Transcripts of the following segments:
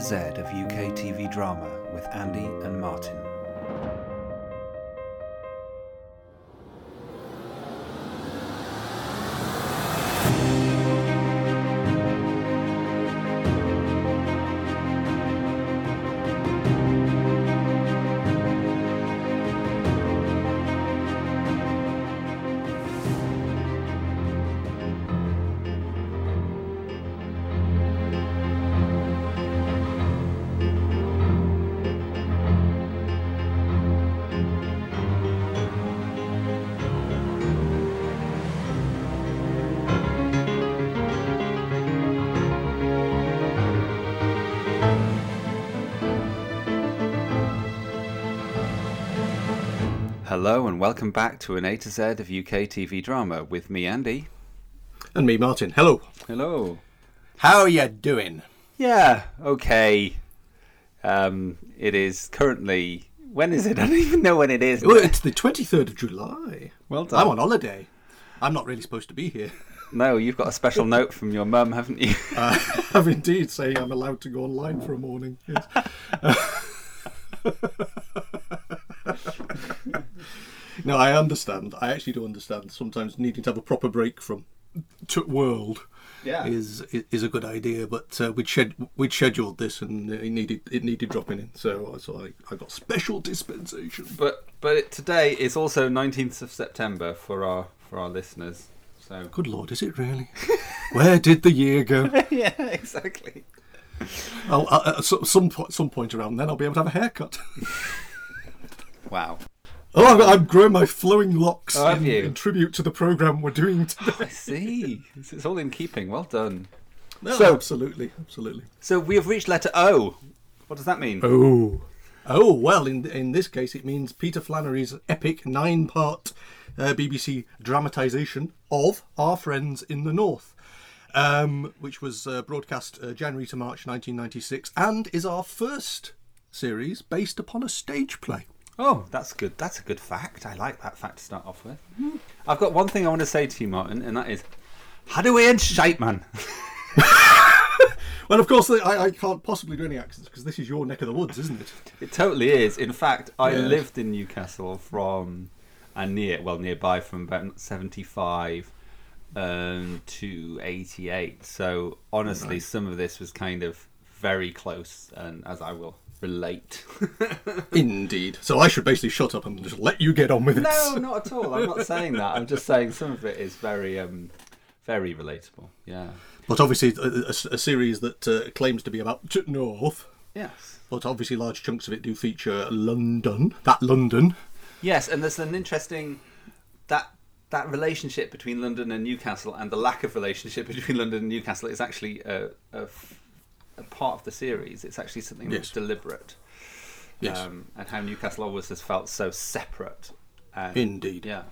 To Z of UK TV drama with Andy and Martin. Hello and welcome back to an A to Z of UK TV drama with me, Andy. And me, Martin. Hello. Hello. How are you doing? Yeah, okay. Um, it is currently. When is it? I don't even know when it is. Well, it's the 23rd of July. Well done. I'm on holiday. I'm not really supposed to be here. No, you've got a special note from your mum, haven't you? I have indeed saying I'm allowed to go online for a morning. Yes. No, I understand. I actually do understand. Sometimes needing to have a proper break from t- world Yeah. is is a good idea. But uh, we'd shed, we'd scheduled this, and it needed it needed dropping in. So so I, I got special dispensation. But but it, today is also 19th of September for our for our listeners. So Good lord, is it really? Where did the year go? yeah, exactly. I'll, i at some some some point around then, I'll be able to have a haircut. Wow. Oh, I'm, growing my flowing locks Oh, in, in tribute to the program we're doing today. I see. It's, it's all in keeping. Well done. No, So- absolutely, absolutely. So we have reached letter O. What does that mean? Oh, oh well. In in this case, it means Peter Flannery's epic nine-part uh, BBC dramatisation of Our Friends in the North, um, which was uh, broadcast uh, January to March 1996, and is our first series based upon a stage play. Oh, that's good. That's a good fact. I like that fact to start off with. I've got one thing I want to say to you, Martin, and that is, how do we end shite, man? Well, of course, I, I can't possibly do any accents because this is your neck of the woods, isn't it? It totally is. In fact, I Yes. lived in Newcastle from and near, well, nearby from about seventy-five um, to eighty-eight. So honestly, some of this was kind of very close, and as I will relate. Indeed. So I should basically shut up and just let you get on with it. no, not at all. I'm not saying that. I'm just saying some of it is very, um, very relatable. Yeah. But obviously, a, a- a series that uh, claims to be about t- North, Yes. but obviously large chunks of it do feature London. That London. Yes, and there's an interesting that that relationship between London and Newcastle, and the lack of relationship between London and Newcastle is actually a, a f- a part of the series. It's actually something that's Yes. deliberate, Yes. um, and how Newcastle always has felt so separate. And, Indeed. Yeah.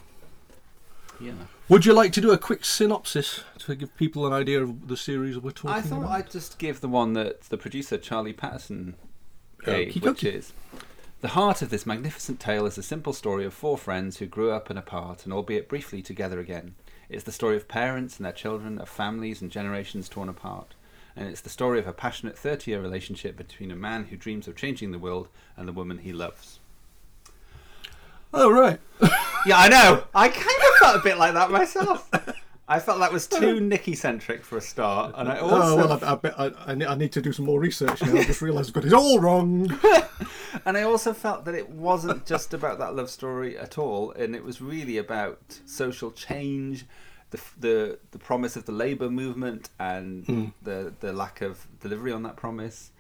Yeah. Would you like to do a quick synopsis to give people an idea of the series we're talking about? I thought about? I'd just give the one that the producer Charlie Pattinson gave, Okey which is the heart of this magnificent tale is a simple story of four friends who grew up and apart, and albeit briefly together again. It's the story of parents and their children, of families and generations torn apart. And it's the story of a passionate 30 year relationship between a man who dreams of changing the world and the woman he loves. Oh, right. Yeah, I know. I kind of felt a bit like that myself. I felt that was too Nicky centric for a start, and I oh, also oh, well, I, I, bet I, I need to do some more research now. I just realised I've got it all wrong. And I also felt that it wasn't just about that love story at all, and it was really about social change, the the, the promise of the labour movement, and the the lack of delivery on that promise,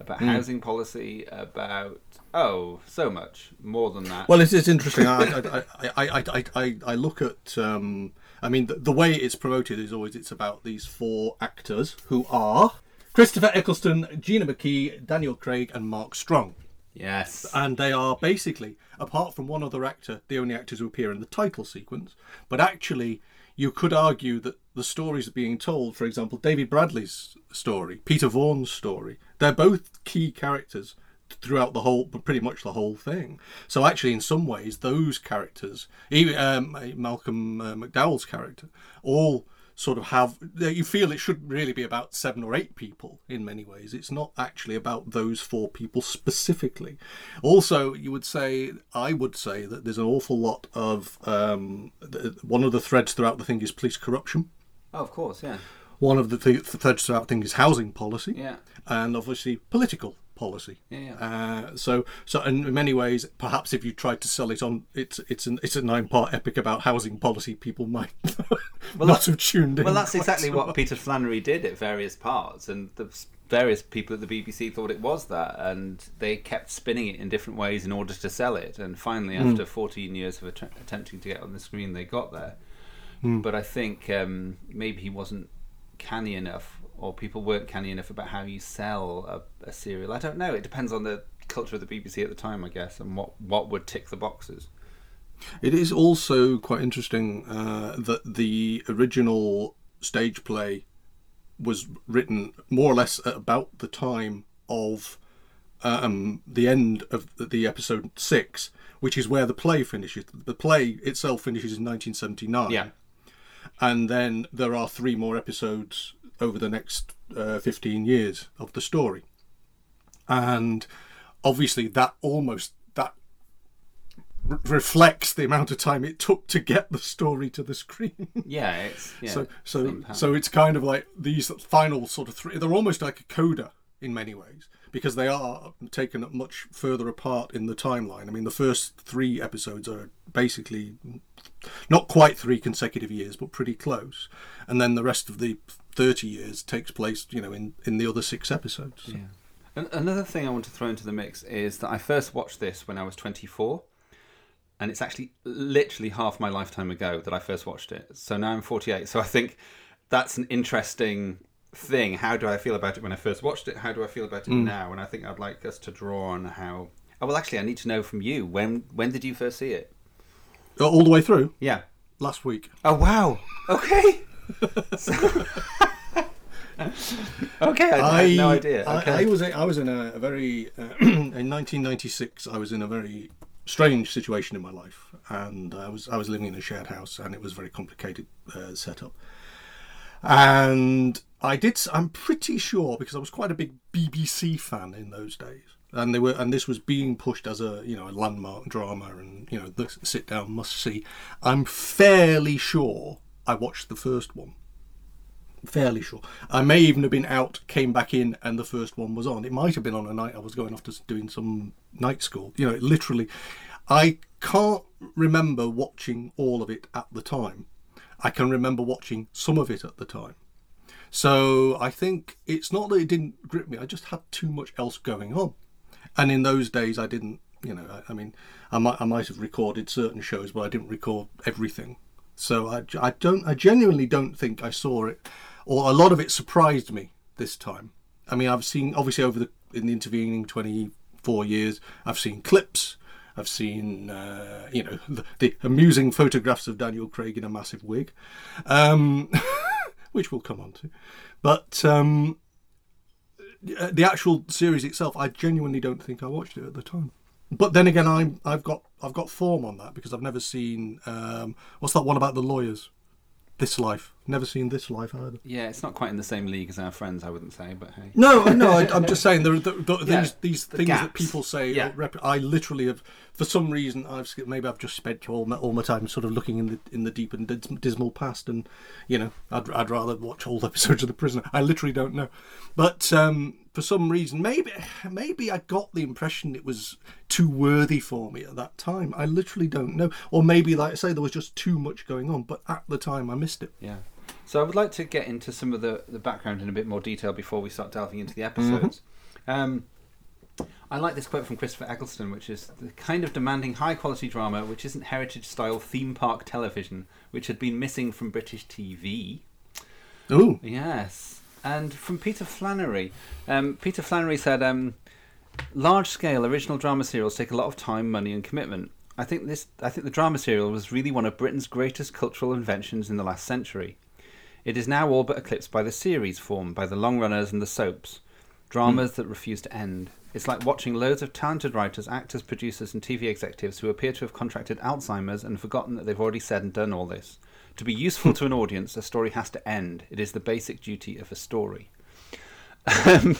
about housing policy, about oh so much more than that. Well, it is interesting. I, I, I, I, I, I, I look at. Um, I mean, the, the way it's promoted is always it's about these four actors who are Christopher Eccleston, Gina McKee, Daniel Craig, and Mark Strong, yes, and they are basically, apart from one other actor, the only actors who appear in the title sequence. But actually, you could argue that the stories are being told. For example, David Bradley's story, Peter Vaughan's story. They're both key characters throughout the whole, pretty much the whole thing. So actually, in some ways, those characters, even um, Malcolm uh, McDowell's character, all sort of have you feel it should really be about seven or eight people in many ways. It's not actually about those four people specifically. Also you would say i would say that there's an awful lot of um, one of the threads throughout the thing is police corruption. Oh of course yeah. One of the th- threads throughout the thing is housing policy. Yeah. And obviously political policy. Yeah. Uh, so, so in many ways, perhaps if you tried to sell it on, it's it's an it's a nine part epic about housing policy. People might well, not have tuned in. Well, that's exactly so what Peter Flannery did at various parts, and the various people at the BBC thought it was that, and they kept spinning it in different ways in order to sell it. And finally, hmm. after mm. 14 years of att- attempting to get on the screen, they got there. Mm. But I think um, maybe he wasn't canny enough or people weren't canny enough about how you sell a, a serial. I don't know. It depends on the culture of the BBC at the time, I guess, and what what would tick the boxes. It is also quite interesting uh, that the original stage play was written more or less at about the time of um, the end of the episode six, which is where the play finishes. The play itself finishes in 1979. Yeah. And then there are three more episodes over the next uh, 15 years of the story. And obviously, that almost that re- reflects the amount of time it took to get the story to the screen. yeah, it's yeah, so so so it's kind of like these final sort of three. They're almost like a coda in many ways because they are taken much further apart in the timeline. I mean, the first three episodes are basically not quite three consecutive years, but pretty close, and then the rest of the 30 years takes place, you know, in, in the other six episodes. Yeah. And another thing I want to throw into the mix is that I first watched this when I was 24, and it's actually literally half my lifetime ago that I first watched it. So now I'm 48. So I think that's an interesting thing. How do I feel about it when I first watched it? How do I feel about it mm. now? And I think I'd like us to draw on how. Oh, well, actually, I need to know from you when when did you first see it? All the way through. Yeah. Last week. Oh wow. Okay. okay, I, I, had no idea. Okay. I, I, was I was in a, a very uh, in 1996. I was in a very strange situation in my life, and I was I was living in a shared house, and it was a very complicated uh, setup. And I did. I'm pretty sure because I was quite a big BBC fan in those days, and they were, and this was being pushed as a you know a landmark drama, and you know the sit down must see. I'm fairly sure I watched the first one. Fairly sure. I may even have been out, came back in, and the first one was on. It might have been on a night I was going off to doing some night school. You know, literally. I can't remember watching all of it at the time. I can remember watching some of it at the time. So I think it's not that it didn't grip me, I just had too much else going on. And in those days, I didn't, you know, I, I mean, I might, I might have recorded certain shows, but I didn't record everything. So I, I don't I genuinely don't think I saw it, or a lot of it surprised me this time. I mean, I've seen obviously over the in the intervening twenty four years, I've seen clips. I've seen, uh, you know, the, the, amusing photographs of Daniel Craig in a massive wig, um, which we'll come on to. But um, the actual series itself, I genuinely don't think I watched it at the time but then again, I'm I've got I've got form on that because I've never seen um, what's that one about the lawyers. This Life. Never seen This Life either. Yeah, it's not quite in the same league as our friends, I wouldn't say, but hey. No, no, I, am just saying there, the, the, yeah, these, these the things gaps. that people say. Yeah. I literally have, for some reason, I've maybe I've just spent all my, all my time sort of looking in the in the deep and dismal past, and you know, I'd I'd rather watch all the episodes of The Prisoner. I literally don't know, but um, for some reason, maybe maybe I got the impression it was too worthy for me at that time. I literally don't know, or maybe, like I say, there was just too much going on. But at the time, I missed it. Yeah. So I would like to get into some of the the background in a bit more detail before we start delving into the episodes. Mm-hmm. Um, I like this quote from Christopher Eccleston, which is the kind of demanding high quality drama which isn't heritage style theme park television, which had been missing from British TV. Oh. Yes. And from Peter Flannery, um, Peter Flannery said, um, "Large scale original drama serials take a lot of time, money, and commitment. I think this. I think the drama serial was really one of Britain's greatest cultural inventions in the last century. It is now all but eclipsed by the series form, by the long runners and the soaps, dramas mm. that refuse to end. It's like watching loads of talented writers, actors, producers, and TV executives who appear to have contracted Alzheimer's and forgotten that they've already said and done all this." To be useful to an audience, a story has to end. It is the basic duty of a story. Um,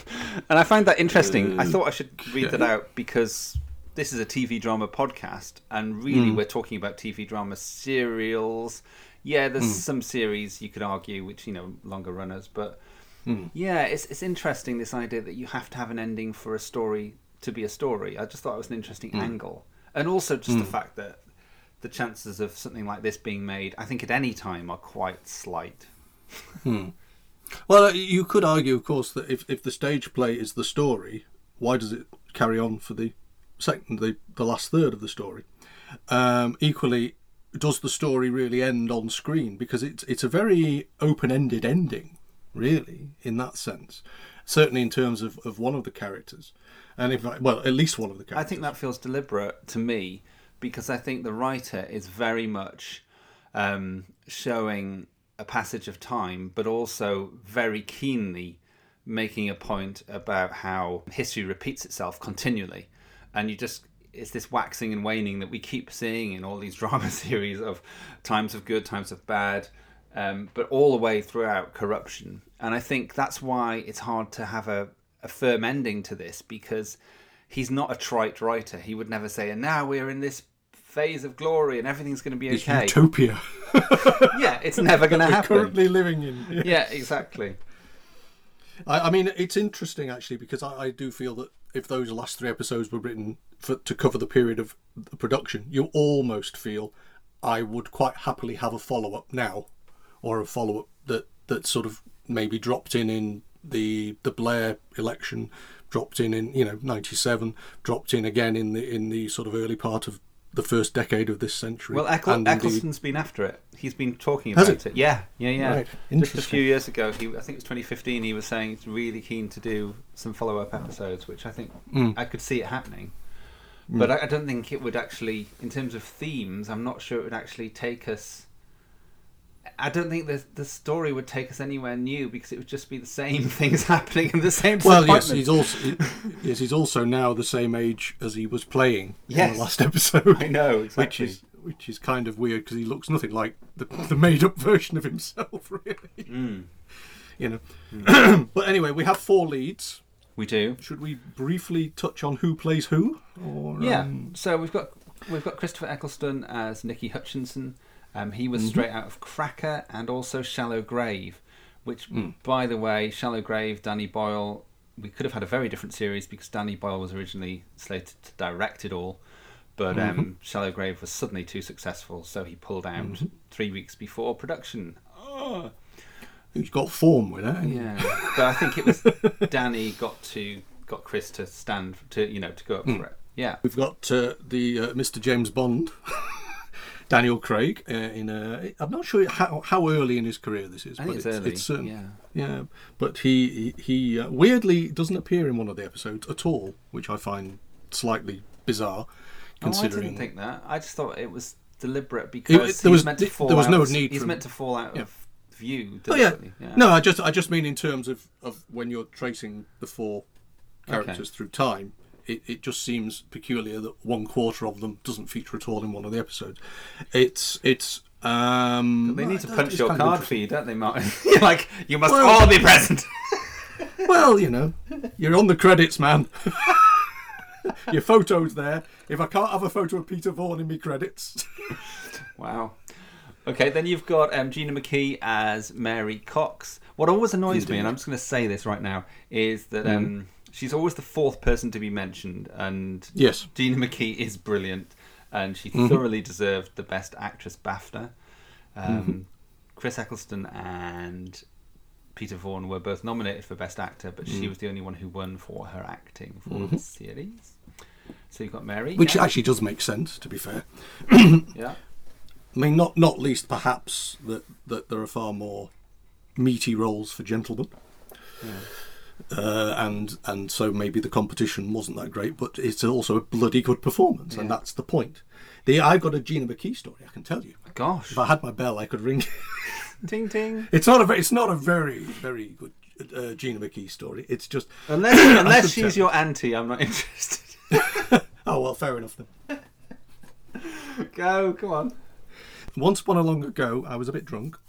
and I find that interesting. I thought I should read that out because this is a TV drama podcast, and really hmm. we're talking about TV drama serials. Yeah, there's hmm. some series you could argue, which you know longer runners, but hmm. yeah, it's it's interesting this idea that you have to have an ending for a story to be a story. I just thought it was an interesting angle, and also just the fact that the chances of something like this being made, I think, at any time are quite slight. Well, uh, you could argue, of course, that if, if the stage play is the story, why does it carry on for the second, the, the last third of the story? Um, equally, does the story really end on screen? Because it's it's a very open ended ending, really, in that sense. Certainly in terms of, of one of the characters, and if I, well, at least one of the characters. I think that feels deliberate to me because I think the writer is very much um, showing a passage of time, but also very keenly making a point about how history repeats itself continually, and you just it's this waxing and waning that we keep seeing in all these drama series of times of good, times of bad, um, but all the way throughout corruption. And I think that's why it's hard to have a, a firm ending to this because he's not a trite writer. He would never say, and now we're in this phase of glory and everything's going to be It's okay. utopia yeah, it's never going to we're happen. currently living in. Yeah, exactly. I, I mean, it's interesting actually because I, I do feel that if those last three episodes were written for, to cover the period of the production, you almost feel I would quite happily have a follow up now, or a follow up that that sort of maybe dropped in in the the Blair election, dropped in in you know ninety seven, dropped in again in the in the sort of early part of the first decade of this century. Well, Eccl- and indeed- Eccleston's been after it. He's been talking about he? it. Yeah, yeah, yeah. Right, Just a few years ago, he I think it was 2015. He was saying he's really keen to do some follow-up episodes, which I think Mm. I could see it happening. But I, I don't think it would actually, in terms of themes, I'm not sure it would actually take us. I don't think the the story would take us anywhere new because it would just be the same things happening and the same. Well, yes, he's also yes, he's also now the same age as he was playing in the last episode. I know which is which is kind of weird because he looks nothing like the, the made-up version of himself, really. Mm. You know. but anyway, we have four leads. We do. Should we briefly touch on who plays who? Or, Yeah. um, So we've got we've got Christopher Eccleston as Nicky Hutchinson. Um, he was Mm-hmm. straight out of Cracker and also Shallow Grave, which, Hmm. by the way, Shallow Grave, Danny Boyle. We could have had a very different series because Danny Boyle was originally slated to direct it all, but Mm-hmm. um, Shallow Grave was suddenly too successful, so he pulled out Mm-hmm. three weeks before production. Oh. He's got form with it. Yeah, but I think it was Danny got to got Chris to stand to you know to go up Hmm. for it. Yeah. We've got uh, the uh, Mr. James Bond, Daniel Craig. Uh, in a, I'm not sure how, how early in his career this is. I but it's early. certain- yeah. Yeah, but he he, he uh, weirdly doesn't appear in one of the episodes at all, which I find slightly bizarre, Oh, I didn't think that. I just thought it was deliberate because there he's was- meant to there was out. no of- need He's for- meant to fall out yeah. of view. Oh yeah. Yeah. no, I just I just mean in terms of, of when you're tracing the four characters through time. It, it just seems peculiar that one quarter of them doesn't feature at all in one of the episodes. It's it's um. They need to punch your kind of card interesting. feed, don't they, Martin? You're like, you must Well- all be present. Well, you know, you're on the credits, man. Your photo's there. If I can't have a photo of Peter Vaughan in my credits, wow. Okay, then you've got um, Gina McKee as Mary Cox. What always annoys me, and I'm just going to say this right now, is that Mm. um, she's always the fourth person to be mentioned, and yes, Gina McKee is brilliant, and she Mm-hmm. thoroughly deserved the Best Actress BAFTA. Um, Mm-hmm. Chris Eccleston and Peter Vaughan were both nominated for Best Actor, but she was the only one who won for her acting for the series. So you've got Mary, Mm-hmm. which yeah. actually does make sense. To be fair, yeah. I mean, not not least perhaps that that there are far more meaty roles for gentlemen. Uh, and and so maybe the competition wasn't that great, but it's also a bloody good performance, and that's the point. The I've got a Gina McKee story. I can tell you. Gosh, If I had my bell, I could ring. ting ting. It's not a very, it's not a very very good uh, Gina McKee story. It's just Unless unless she's your auntie, I'm not interested. oh well, fair enough then. Go, come on. once upon a long ago, I was a bit drunk,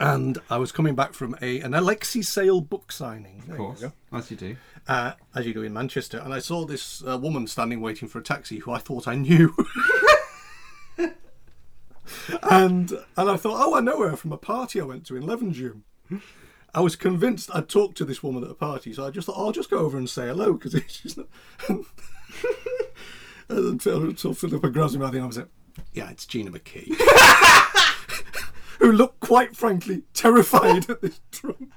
and I was coming back from a an Alexei Sayle book signing. There Of course, go. as you do. uh, as you do in Manchester, and I saw this uh, woman standing waiting for a taxi who I thought I knew. and and I thought, oh, I know her from a party I went to in Levenshulme. I was convinced I'd talked to this woman at a party, so I just thought, oh, I'll just go over and say hello because she's not. and until Philippa grabs me by the arm and said, "Yeah, it's Gina McKee," who looked quite frankly terrified at this Trump.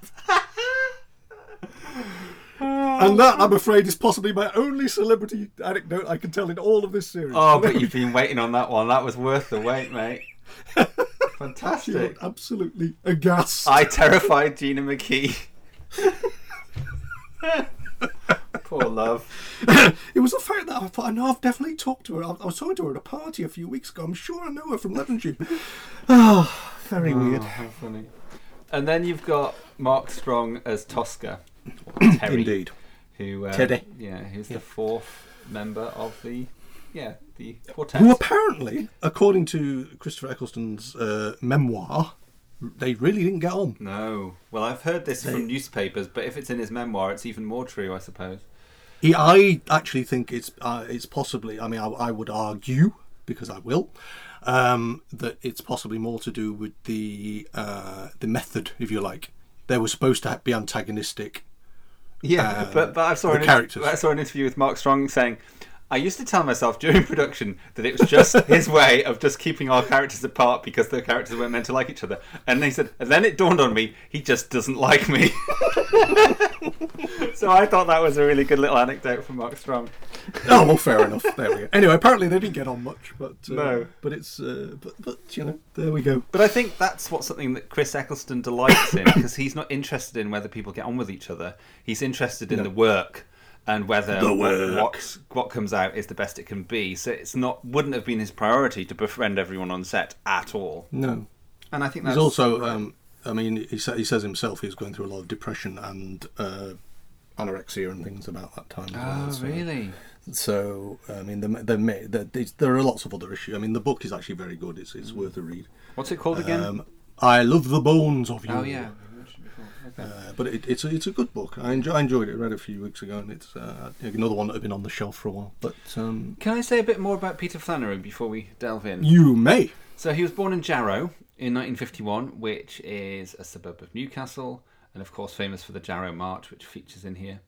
And that, I'm afraid, is possibly my only celebrity anecdote I can tell in all of this series. Oh, but you've been waiting on that one. That was worth the wait, mate. Fantastic. absolutely aghast. I terrified Gina McKee. Poor love. it was the fact that I thought, I know I've definitely talked to her. I, was talking to her at a party a few weeks ago. I'm sure I know her from Levenshulme. Oh, very weird. How funny. And then you've got Mark Strong as Tosker. Terry, Indeed. Who, uh, Teddy. Yeah, who's the fourth member of the, yeah, the quartet. Who apparently, according to Christopher Eccleston's uh, memoir, they really didn't get on. No. Well, I've heard this from newspapers, but if it's in his memoir, it's even more true, I suppose. He, I actually think it's uh, it's possibly. I mean, I, I would argue because I will um, that it's possibly more to do with the uh, the method, if you like. They were supposed to be antagonistic. Yeah, but but I saw an characters. I saw an interview with Mark Strong saying, "I used to tell myself during production that it was just his way of just keeping our characters apart because the characters weren't meant to like each other." And he said, and then it dawned on me, he just doesn't like me. so I thought that was a really good little anecdote from Mark Strong. Oh well, fair enough. There we go. Anyway, apparently they didn't get on much, but uh, No. But it's uh, but but you know, there we go. But I think that's what something that Chris Eccleston delights in because he's not interested in whether people get on with each other. He's interested in No. the work and whether The what- What, what comes out is the best it can be. So it's not wouldn't have been his priority to befriend everyone on set at all. No, And I think he's that's also. Um, I mean, he, sa- he says himself he's going through a lot of depression and uh, anorexia and things about that time. As well, Oh, so- really? So I mean, the, the, the, the, there are lots of other issues. I mean, the book is actually very good. It's it's worth a read. What's it called again? Um, I love the bones of you. oh yeah. You mentioned before. Okay. Uh, but it, it's a, it's a good book. I, enjoy, I enjoyed it. I read it a few weeks ago, and it's uh, another one that had been on the shelf for a while. But um, Can I say a bit more about Peter Flannery before we delve in? you may. So he was born in Jarrow in 1951, which is a suburb of Newcastle, and of course famous for the Jarrow March, which features in here.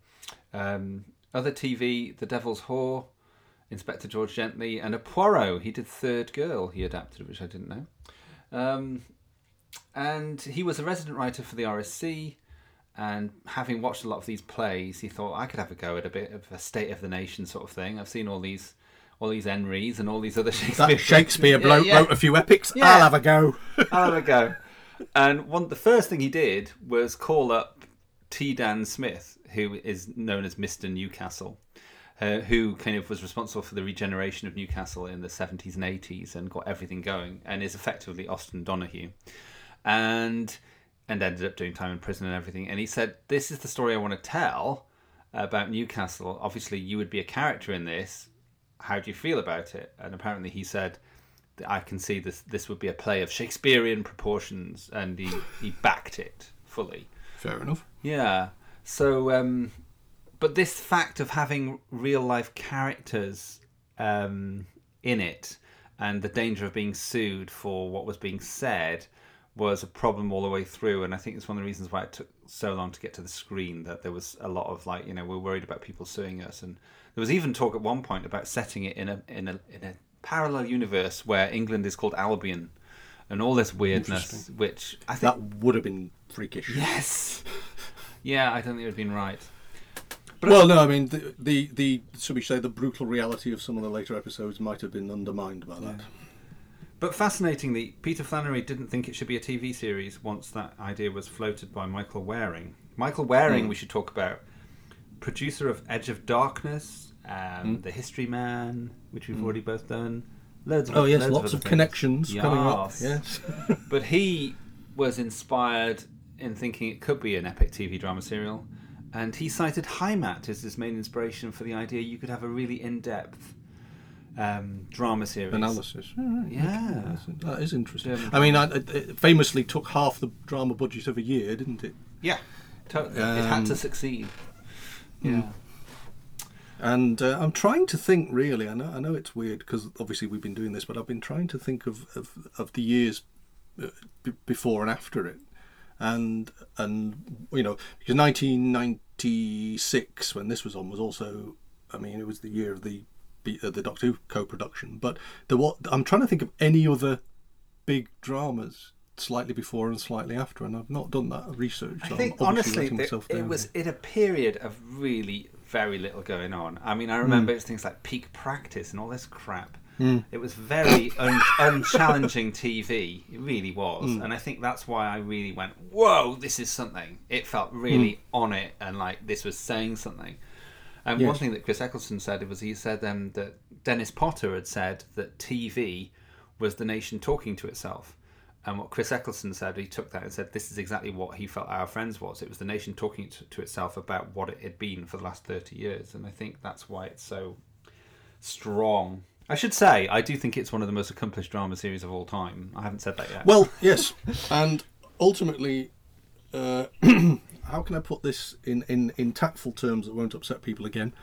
Um, other TV, The Devil's Whore, Inspector George Gently, and a Poirot. He did Third Girl. He adapted, which I didn't know. Um, and he was a resident writer for the RSC. And having watched a lot of these plays, he thought I could have a go at a bit of a state of the nation sort of thing. I've seen all these, all these Henrys and all these other Shakespeare. That Shakespeare Yeah, bloke yeah. wrote a few epics. Yeah. I'll have a go. I'll have a go. And one, the first thing he did was call up T. Dan Smith, who is known as Mister Newcastle, uh, who kind of was responsible for the regeneration of Newcastle in the seventies and eighties and got everything going, and is effectively Austin Donohue, and and ended up doing time in prison and everything. And he said, "This is the story I want to tell about Newcastle. Obviously, you would be a character in this. How do you feel about it?" And apparently, he said. that I can see this this would be a play of Shakespearean proportions, and he, he backed it fully. Fair enough. Yeah. So, um, but this fact of having real life characters um, in it and the danger of being sued for what was being said was a problem all the way through. And I think it's one of the reasons why it took so long to get to the screen that there was a lot of like, you know, we're worried about people suing us. And there was even talk at one point about setting it in a in a in a parallel universe where England is called Albion. And all this weirdness, which I think That would have been freakish. Yes. Yeah, I don't think it would have been right. But well, no, I mean the, the the should we say the brutal reality of some of the later episodes might have been undermined by that. But fascinatingly, Peter Flannery didn't think it should be a TV series once that idea was floated by Michael Wearing. Michael Wearing, Hmm. we should talk about, producer of Edge of Darkness, um, The History Man, which we've already both done. Loads of. Oh yes, loads lots of things. connections coming up. Yes. Yes. But he was inspired in thinking it could be an epic TV drama serial, and he cited Heimat as his main inspiration for the idea you could have a really in-depth um, drama series. Analysis. All right, okay. Yeah. That's- that is interesting. German I mean, I, it famously took half the drama budget of a year, didn't it? Yeah, totally. it had to Um, succeed. Yeah. And uh, I'm trying to think. Really, I know. I know it's weird because obviously we've been doing this, but I've been trying to think of of, of the years uh, b- before and after it, and and you know because 1996 when this was on was also, I mean, it was the year of the B- uh, the Doctor Who co-production. But the what I'm trying to think of any other big dramas slightly before and slightly after, and I've not done that research. I so think I'm honestly, myself it was here. in a period of really very little going on. I mean, I Hmm. remember it was things like peak practice and all this crap. It was very un- unchallenging TV. It really was, Hmm. and I think that's why I really went, "Whoa, this is something." It felt really Hmm. on it, and like this was saying something. And one thing that Chris Eccleston said was he said um, that Dennis Potter had said that TV was the nation talking to itself. And what Chris Eccleston said, he took that and said, "This is exactly what he felt Our Friends was. It was the nation talking to, to itself about what it had been for the last thirty years." And I think that's why it's so strong. I should say, I do think it's one of the most accomplished drama series of all time. I haven't said that yet. Well, yes, and ultimately, uh, how can I put this in, in, in tactful terms that won't upset people again?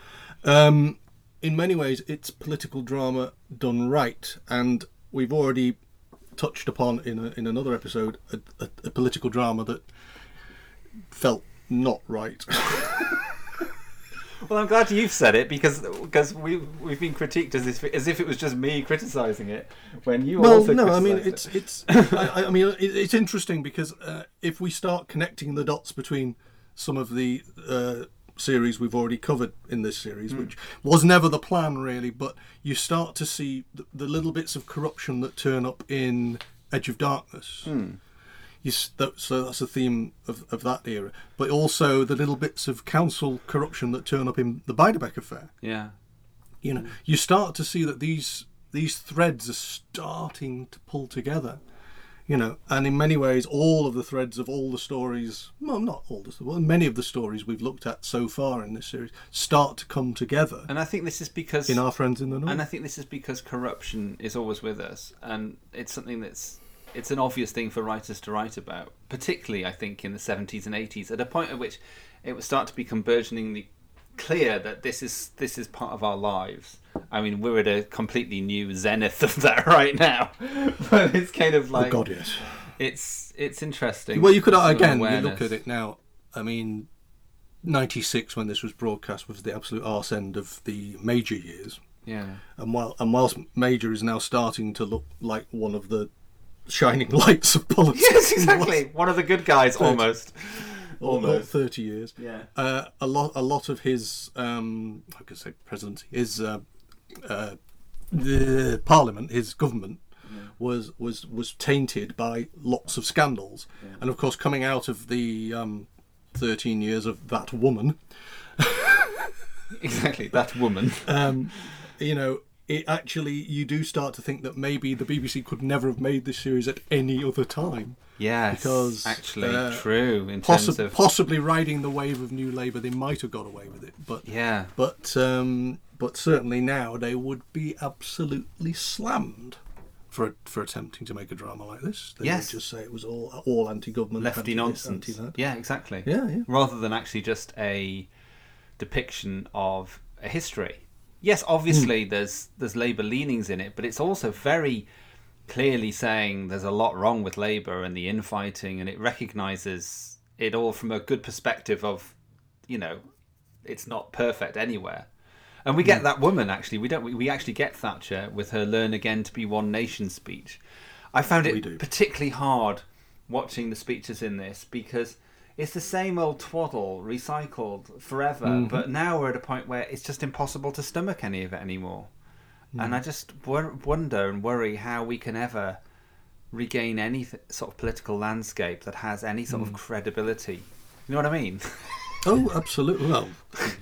Um, in many ways, it's political drama done right, and we've already touched upon in a, in another episode a, a, a political drama that felt not right. Well, I'm glad you've said it because because we we've been critiqued as if as if it was just me criticizing it when you well, also no, I mean criticised it's it's. I, I- mean it, it's interesting because uh, if we start connecting the dots between some of the uh, series we've already covered in this series, Hmm. which was never the plan really, but you start to see the, the little bits of corruption that turn up in Edge of Darkness. Hmm. So that's a theme of, of that era, but also the little bits of council corruption that turn up in the Beiderbecke affair. Yeah. you know you start to see that these these threads are starting to pull together. You know and in many ways all of the threads of all the stories well not all the well many of the stories we've looked at so far in this series start to come together. And I think this is because in our friends in the north. And I think this is because corruption is always with us, and it's something that's it's an obvious thing for writers to write about, particularly I think in the seventies and eighties, at a point at which it would start to become burgeoningly clear that this is this is part of our lives. I mean, we're at a completely new zenith of that right now, but it's kind of oh like god yes. it's it's interesting. well you could again you look at it now. I mean 96 when this was broadcast was the absolute arse end of the major years. Yeah, And while and whilst Major is now starting to look like one of the shining lights of politics, yes, in the last- exactly. One of the good guys, almost. al- al- Almost. thirty years. Yeah. Uh, a lot, a lot of his, um, I could say, presidency, his uh, uh, the Parliament, his government, was was was tainted by lots of scandals, and of course, coming out of the um, thirteen years of that woman, Exactly, that woman. um, you know, it actually you do start to think that maybe the BBC could never have made this series at any other time. Yes, Because, actually uh, true in terms of possibly riding the wave of New Labour, they might have got away with it, but yeah, but um, but certainly now they would be absolutely slammed for for attempting to make a drama like this. They Yes. would just say it was all all anti-government, lefty nonsense. anti-that. Yeah, exactly. Yeah, yeah. Rather than actually just a depiction of a history. Yes, obviously Hmm. there's there's Labour leanings in it, but it's also very clearly saying there's a lot wrong with Labour and the infighting, and it recognises it all from a good perspective of, you know, it's not perfect anywhere. And we Hmm. get that woman actually. We don't. We, we actually get Thatcher with her "Learn again to be one nation" speech. I found it particularly hard watching the speeches in this because it's the same old twaddle recycled forever. Mm-hmm. But now we're at a point where it's just impossible to stomach any of it anymore. Mm. And I just wonder and worry how we can ever regain any sort of political landscape that has any sort Mm. of credibility. You know what I mean? Oh, absolutely. Well,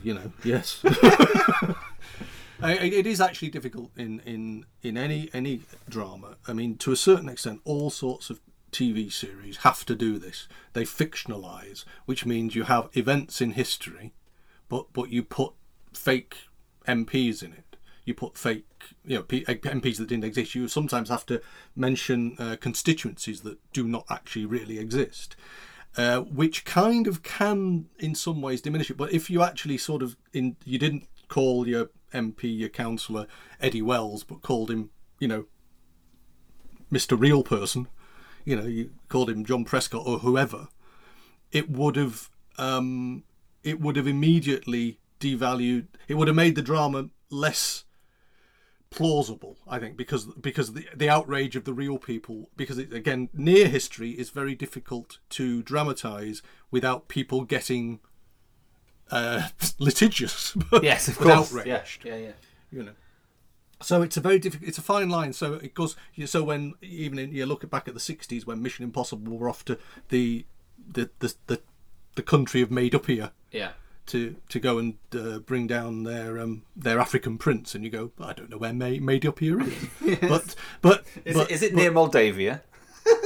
you know, yes. It is actually difficult in, in, in any any drama. I mean, to a certain extent, all sorts of TV series have to do this. They fictionalize, which means you have events in history, but but you put fake MPs in it. you put fake, you know, P- MPs that didn't exist. You sometimes have to mention uh, constituencies that do not actually really exist. Uh, which kind of can, in some ways, diminish it. But if you actually sort of, in, you didn't call your MP, your councillor, Eddie Wells, but called him, you know, Mr. Real Person, you know, you called him John Prescott or whoever, it would have, um, it would have immediately devalued. It would have made the drama less plausible, I think, because because the the outrage of the real people. Because it, again, near history is very difficult to dramatize without people getting uh, litigious. Yes, of course. outrage. Yeah, yeah, yeah. You know. So it's a very difficult. It's a fine line. So it goes. So when even in, you look back at the '60s when Mission Impossible were off to the the the the, the country of made up here Yeah. to to go and uh, bring down their um their African prince, and you go, I don't know where made, made up here is, but but Is, but, it, is it near Moldavia?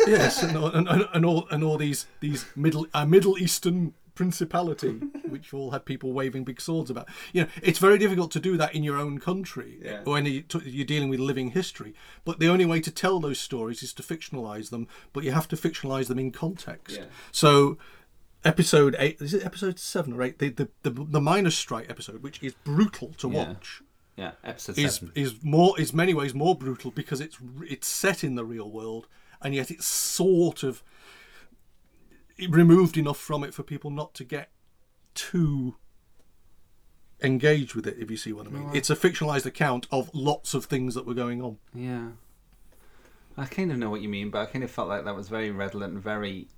yes, and, all- and, and, all and all these these middle a Middle Eastern principality, which all had people waving big swords about. You know, it's very difficult to do that in your own country Yeah. when you, you're dealing with living history. But the only way to tell those stories is to fictionalize them. But you have to fictionalize them in context. Yeah. So. Episode eight is it episode seven or eight? The the the, the miners' strike episode, which is brutal to Yeah. watch Yeah, episode is seven. is more is many ways more brutal because it's it's set in the real world and yet it's sort of removed enough from it for people not to get too engaged with it if you see what I mean. It's a fictionalized account of lots of things that were going on. Yeah. I kind of know what you mean, but I kind of felt like that was very redolent and very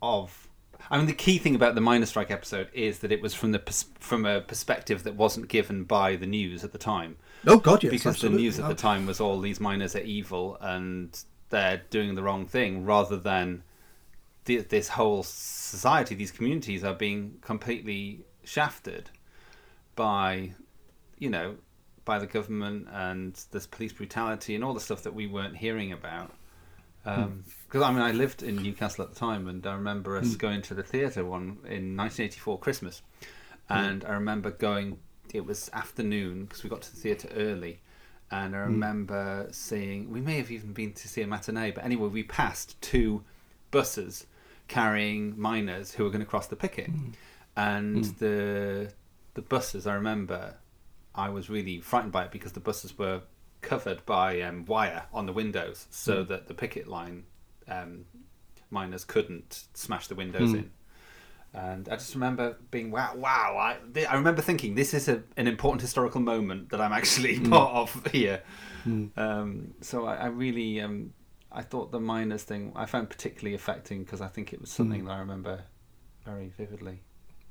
of. I mean, the key thing about the miner strike episode is that it was from the pers- from a perspective that wasn't given by the news at the time, Oh God, yes, because absolutely. the news at the oh. time was all these miners are evil and they're doing the wrong thing, rather than the, this whole society, these communities are being completely shafted by, you know, by the government and this police brutality and all the stuff that we weren't hearing about. Um, hmm. Because I mean, I lived in Newcastle at the time, and I remember us hmm. going to the theatre one in 1984 Christmas, and I remember going. It was afternoon because we got to the theatre early, and I hmm. remember seeing. We may have even been to see a matinee, but anyway, we passed two buses carrying miners who were going to cross the picket, and the the buses. I remember I was really frightened by it because the buses were covered by um, wire on the windows so that the picket line um, miners couldn't smash the windows in. And I just remember being wow, wow! I, th- I remember thinking this is a, an important historical moment that I'm actually part of here. Um, so I, I really, um, I thought the miners thing I found particularly affecting because I think it was something that I remember very vividly.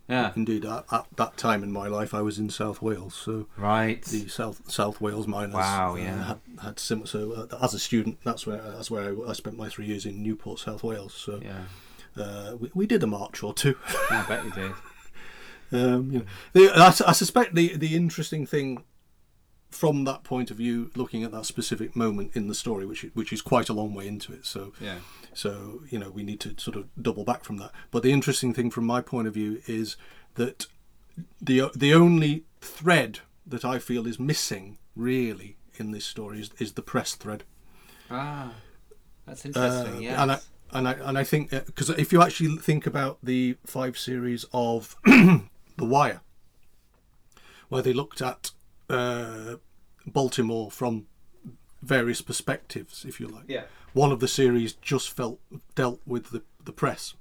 Yeah, Indeed, at, at that time in my life, I was in South Wales, so right. the South South Wales miners. Wow, uh, yeah. had, had sim- so uh, as a student, that's where that's where I, I spent my three years in Newport, South Wales. So Yeah, uh, we, we did a march or two. I bet you did. um, you know, the, I, s- I suspect the the interesting thing from that point of view, looking at that specific moment in the story, which which is quite a long way into it. So Yeah. so, you know, we need to sort of double back from that. But the interesting thing from my point of view is that the the only thread that I feel is missing really in this story is, is the press thread. Ah, that's Uh, interesting. yes. And I and I and I think because if you actually think about the five series of The Wire, where they looked at uh, Baltimore from various perspectives, if you like yeah. one of the series just felt dealt with the the press,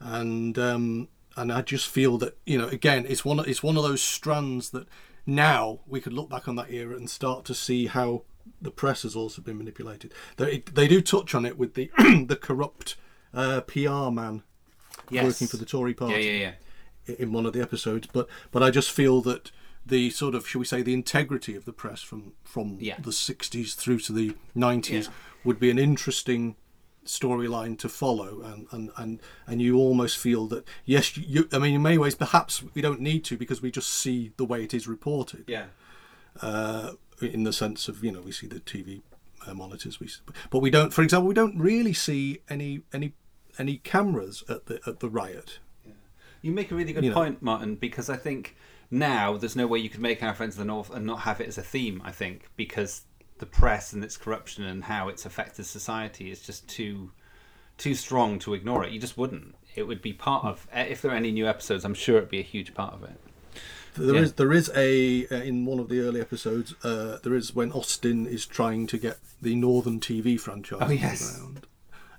and um, and I just feel that you know again it's one of, it's one of those strands that now we could look back on that era and start to see how the press has also been manipulated. They they do touch on it with the the corrupt uh, PR man Yes. working for the Tory party Yeah, yeah, yeah. in one of the episodes, but but I just feel that the sort of shall we say the integrity of the press from from Yeah. the 60s through to the 90s Yeah. would be an interesting storyline to follow and, and and and you almost feel that yes you I mean in many ways perhaps we don't need to because we just see the way it is reported Yeah. uh, in the sense of you know we see the TV uh, monitors we but we don't for example we don't really see any any any cameras at the at the riot You make a really good You know. point, Martin, because I think now there's no way you could make Our Friends of the North and not have it as a theme. I think because the press and its corruption and how it's affected society is just too too strong to ignore it. You just wouldn't. It would be part of if there are any new episodes. I'm sure it'd be a huge part of it. There Yeah. is there is a uh, in one of the early episodes. Uh, there is when Austin is trying to get the Northern TV franchise Oh, yes. ground,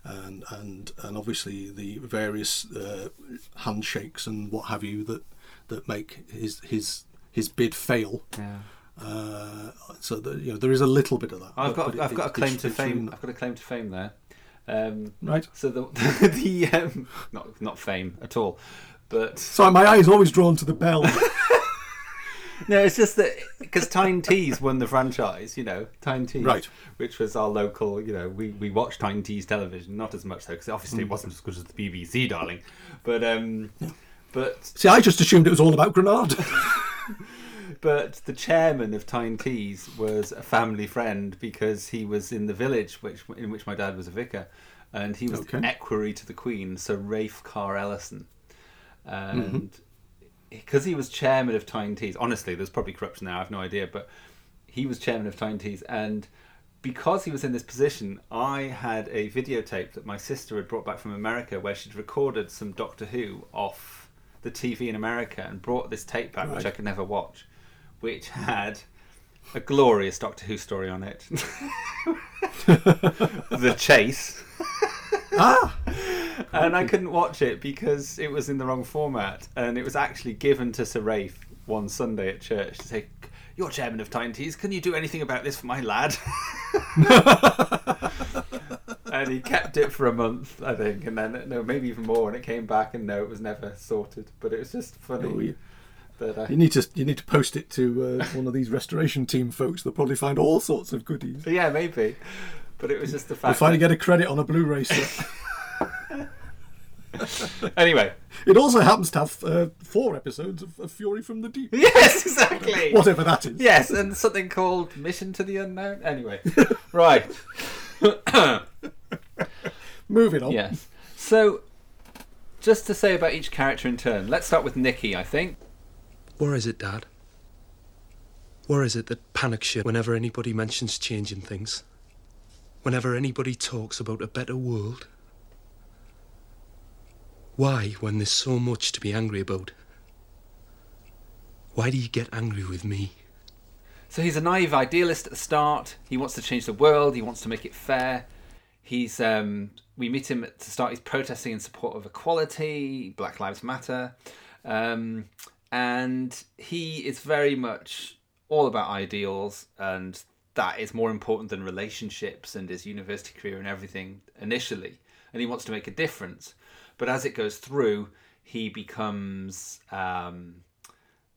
and and and obviously the various uh, handshakes and what have you that that make his his his bid fail. Yeah. Uh, so that you know there is a little bit of that. I've got but it- I've got a claim to fame. I've got a claim to fame there. Um, Right. so the the um, not not fame at all, but Sorry, my eye is always drawn to the bell. no, it's just that because Tyne Tees won the franchise, you know, Tyne Tees, Right. which was our local, you know, we we watched Tyne Tees television, not as much though, because obviously it wasn't as good as the BBC, darling, but um, but See, I just assumed it was all about Granada. but the chairman of Tyne Tees was a family friend because he was in the village which in which my dad was a vicar, and he was Okay. the equerry to the Queen, Sir Rafe Carr Ellison, mm-hmm. and because he was chairman of Tyne Tees, honestly, there's probably corruption there. I have no idea, but he was chairman of Tyne Tees, and because he was in this position, I had a videotape that my sister had brought back from America where she'd recorded some Doctor Who off the TV in America and brought this tape back, which I could never watch, which had a glorious Doctor Who story on it. the Chase. ah, and I couldn't watch it because it was in the wrong format, and it was actually given to Sir Rafe one Sunday at church to say, "You're chairman of Tyne Tees. Can you do anything about this for my lad?" and he kept it for a month, I think, and then no, maybe even more. And it came back, and no, it was never sorted. But it was just funny Oh, yeah. that I, you need to you need to post it to uh, one of these restoration team folks. They'll probably find all sorts of goodies. yeah, maybe. But it was just the They'll finally that- get a credit on a Blu-ray set. Anyway, it also happens to have uh, four episodes of, of Fury from the Deep, yes, exactly. whatever that is. Yes, and something called Mission to the Unknown. Anyway, right. Moving on. yes. So, just to say about each character in turn, let's start with Nikki, I think. Where is it, Dad? Where is it that panics you whenever anybody mentions changing things? Whenever anybody talks about a better world? Why, when there's so much to be angry about? Why do you get angry with me? So he's a naive idealist at the start. He wants to change the world. He wants to make it fair. He's um, we meet him to start. He's protesting in support of equality, Black Lives Matter, um, and he is very much all about ideals, and that is more important than relationships and his university career and everything initially. And he wants to make a difference, but as it goes through, he becomes um,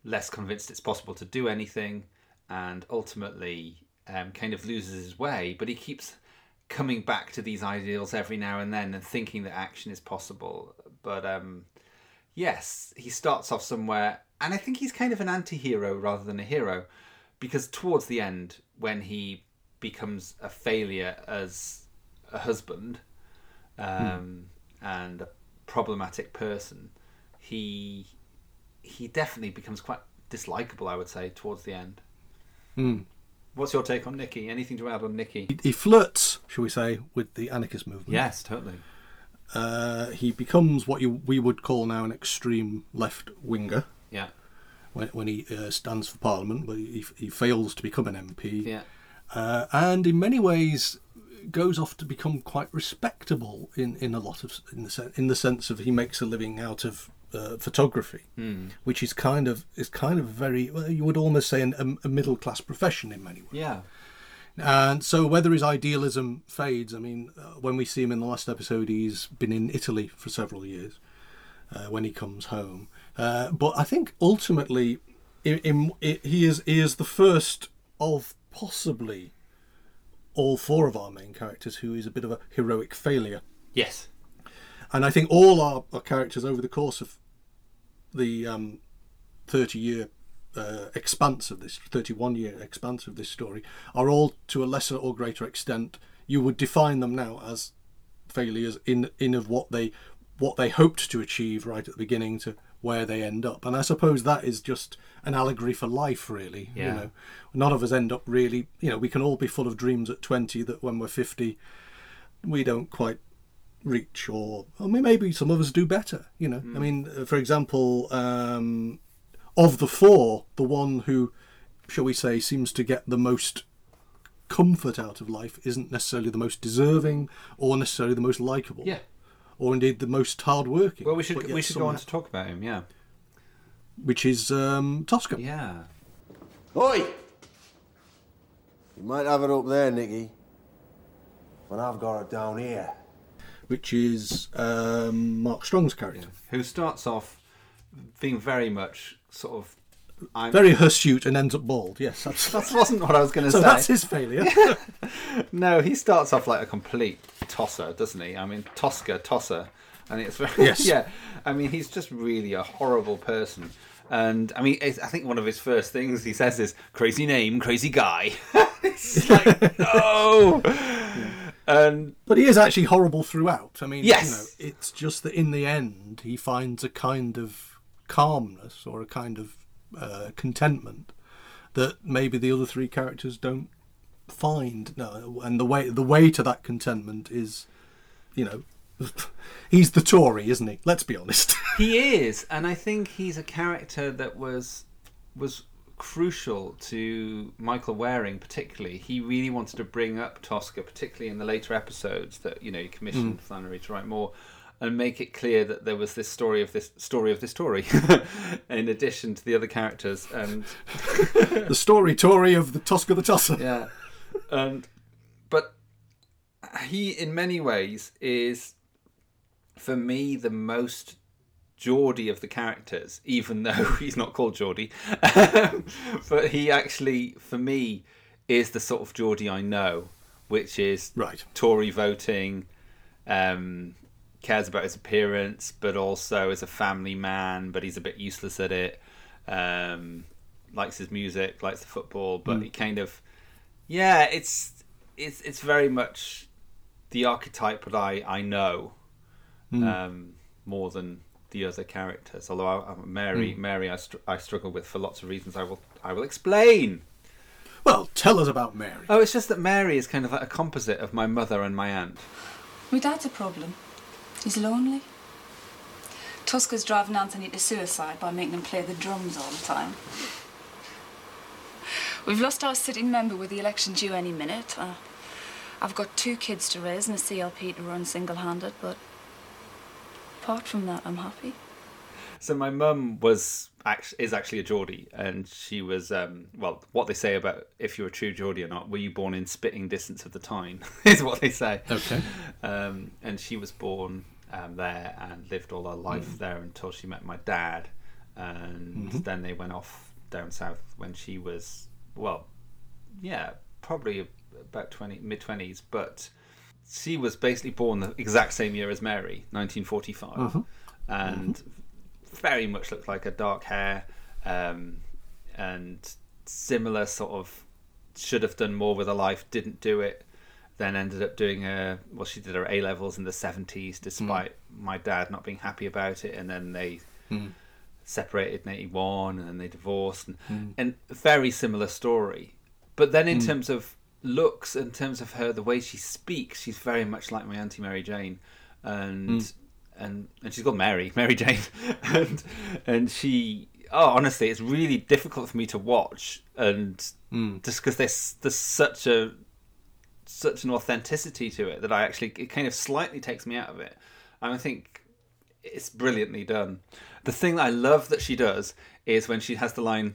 less convinced it's possible to do anything and ultimately um, kind of loses his way but he keeps coming back to these ideals every now and then and thinking that action is possible but um, yes he starts off somewhere and i think he's kind of an anti-hero rather than a hero because towards the end when he becomes a failure as a husband um, and a problematic person he he definitely becomes quite dislikable, I would say, towards the end. Hmm. What's your take on Nikki? Anything to add on Nikki? He, he flirts, shall we say, with the anarchist movement. Yes, totally. Uh, he becomes what you we would call now an extreme left winger Yeah, when, when he uh, stands for Parliament, but he, he fails to become an MP. yeah, uh, and in many ways goes off to become quite respectable in, in a lot of in the sen- in the sense of he makes a living out of uh, photography, which is kind of is kind of very well, you would almost say an, a, a middle class profession in many ways. yeah. And so whether his idealism fades, I mean, uh, when we see him in the last episode, he's been in Italy for several years. Uh, when he comes home, uh, but I think ultimately, in, in, i he is he is the first of possibly all four of our main characters who is a bit of a heroic failure. Yes. And I think all our, our characters over the course of the um, 30 year uh, expanse of this, 31 year expanse of this story, are all to a lesser or greater extent, you would define them now as failures in, in of what they what they hoped to achieve right at the beginning to where they end up. And I suppose that is just an allegory for life, really. Yeah. You know, none of us end up really. You know, we can all be full of dreams at twenty that when we're fifty, we don't quite reach, or, or maybe some of us do better. You know, I mean, uh, for example, um, of the four, the one who, shall we say, seems to get the most comfort out of life isn't necessarily the most deserving or necessarily the most likable Yeah. or indeed the most hardworking. Well, we should we should go on somehow- to talk about him. Yeah. which is um, Tosker. Yeah. Oi! You might have it up there, Nicky. But I've got it down here. Which is um, Mark Strong's character. Who starts off being very much sort of. I'm, Very hirsute and ends up bald. Yes, that wasn't what I was going to so say. that's his failure. No, he starts off like a complete tosser, doesn't he? I mean, Tosker, tosser, and it's very Yes. yeah. I mean, he's just really a horrible person. And I mean, I think one of his first things he says is "crazy name, crazy guy." it's like no. And but he is actually horrible throughout. I mean, Yes. you know, it's just that in the end he finds a kind of calmness or a kind of uh, contentment that maybe the other three characters don't find. No, and the way the way to that contentment is, you know, he's the Tory, isn't he? Let's be honest. he is, and I think he's a character that was was crucial to Michael Wearing, particularly. He really wanted to bring up Tosker, particularly in the later episodes that you know he commissioned hmm. Flannery to write more, and make it clear that there was this story of this story of this story, in addition to the other characters, and the story Tory of the Tosker the Tosser. yeah, and but he, in many ways, is for me the most Geordie of the characters, even though he's not called Geordie. but he actually, for me, is the sort of Geordie I know, which is Right. Tory voting, um, cares about his appearance, but also is a family man, but he's a bit useless at it. Um, likes his music, likes the football, but he kind of, yeah, it's it's it's very much the archetype that I I know um, more than the other characters. Although I, I- Mary, Mary, I, str- I struggle with for lots of reasons. I will I will explain. Well, tell us about Mary. Oh, it's just that Mary is kind of like a composite of my mother and my aunt. My dad's a problem. He's lonely. Tosker's driving Anthony to suicide by making him play the drums all the time. We've lost our sitting member with the election due any minute. Uh, I've got two kids to raise and a CLP to run single-handed, but apart from that, I'm happy. So my mum was act- is actually a Geordie, and she was um, well. What they say about if you're a true Geordie or not, were you born in spitting distance of the Tyne? is what they say. Okay. Um, and she was born um, there and lived all her life there until she met my dad, and then they went off down south when she was well, yeah, probably about twenty mid twenties, but she was basically born the exact same year as Mary, 1945, mm-hmm. and very much looked like a dark hair, um, and similar sort of should have done more with her life, didn't do it. Then ended up doing a well. She did her A levels in the 70s, mm. despite my dad not being happy about it, and then they mm. separated in 81 and then they divorced and, mm. and very similar story. But then in terms of looks in terms of her the way she speaks she's very much like my auntie mary jane. And hmm. and and she's called mary mary jane. And and she oh honestly it's really difficult for me to watch and hmm. just because there's there's such a such an authenticity to it that i actually it kind of slightly takes me out of it. And i think it's brilliantly done. The thing that I love that she does is when she has the line,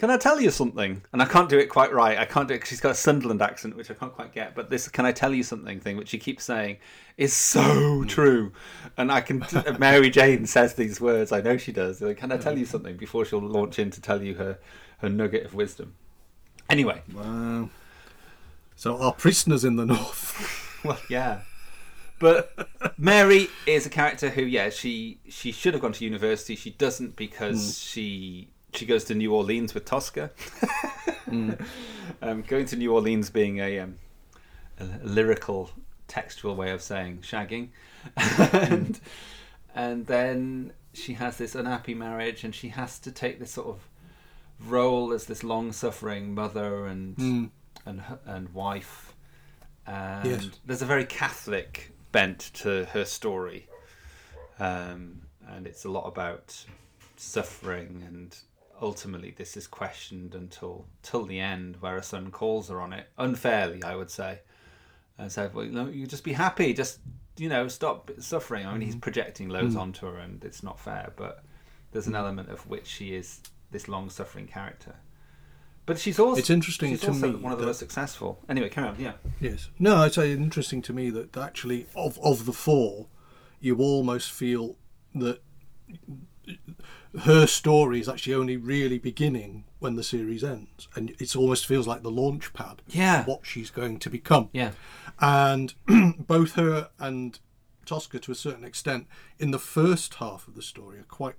"Can I tell you something?" And I can't do it quite right. I can't do it. 'cause She's got a Sunderland accent, which I can't quite get. But this "Can I tell you something?" thing, which she keeps saying, is so mm. true. And I can. Mary Jane says these words. I know she does. Like, Can I tell you something? Before she'll launch in to tell you her her nugget of wisdom. Anyway, Wow. So our prisoners in the north. Well, yeah. But Mary is a character who, yeah, she she should have gone to university. She doesn't because mm. she she goes to New Orleans with Tosker. um, going to New Orleans being a, um, a lyrical, textual way of saying shagging, and and then she has this unhappy marriage, and she has to take this sort of role as this long-suffering mother and Mm. and and wife. And Yes. there's a very Catholic bent to her story, um, and it's a lot about suffering and ultimately this is questioned until till the end where a son calls her on it unfairly i would say. And said well you know you just be happy just you know stop suffering. I mean he's mm-hmm. projecting loads mm-hmm. onto her and it's not fair but there's an mm-hmm. element of which she is this long suffering character. But she's also It's interesting to also me one of the most successful. Anyway carry on yeah. Yes. No, it's interesting to me that actually of of the four, you almost feel that her story is actually only really beginning when the series ends, and it almost feels like the launch pad. Yeah. What she's going to become. yeah And both her and Tosker, to a certain extent, in the first half of the story, are quite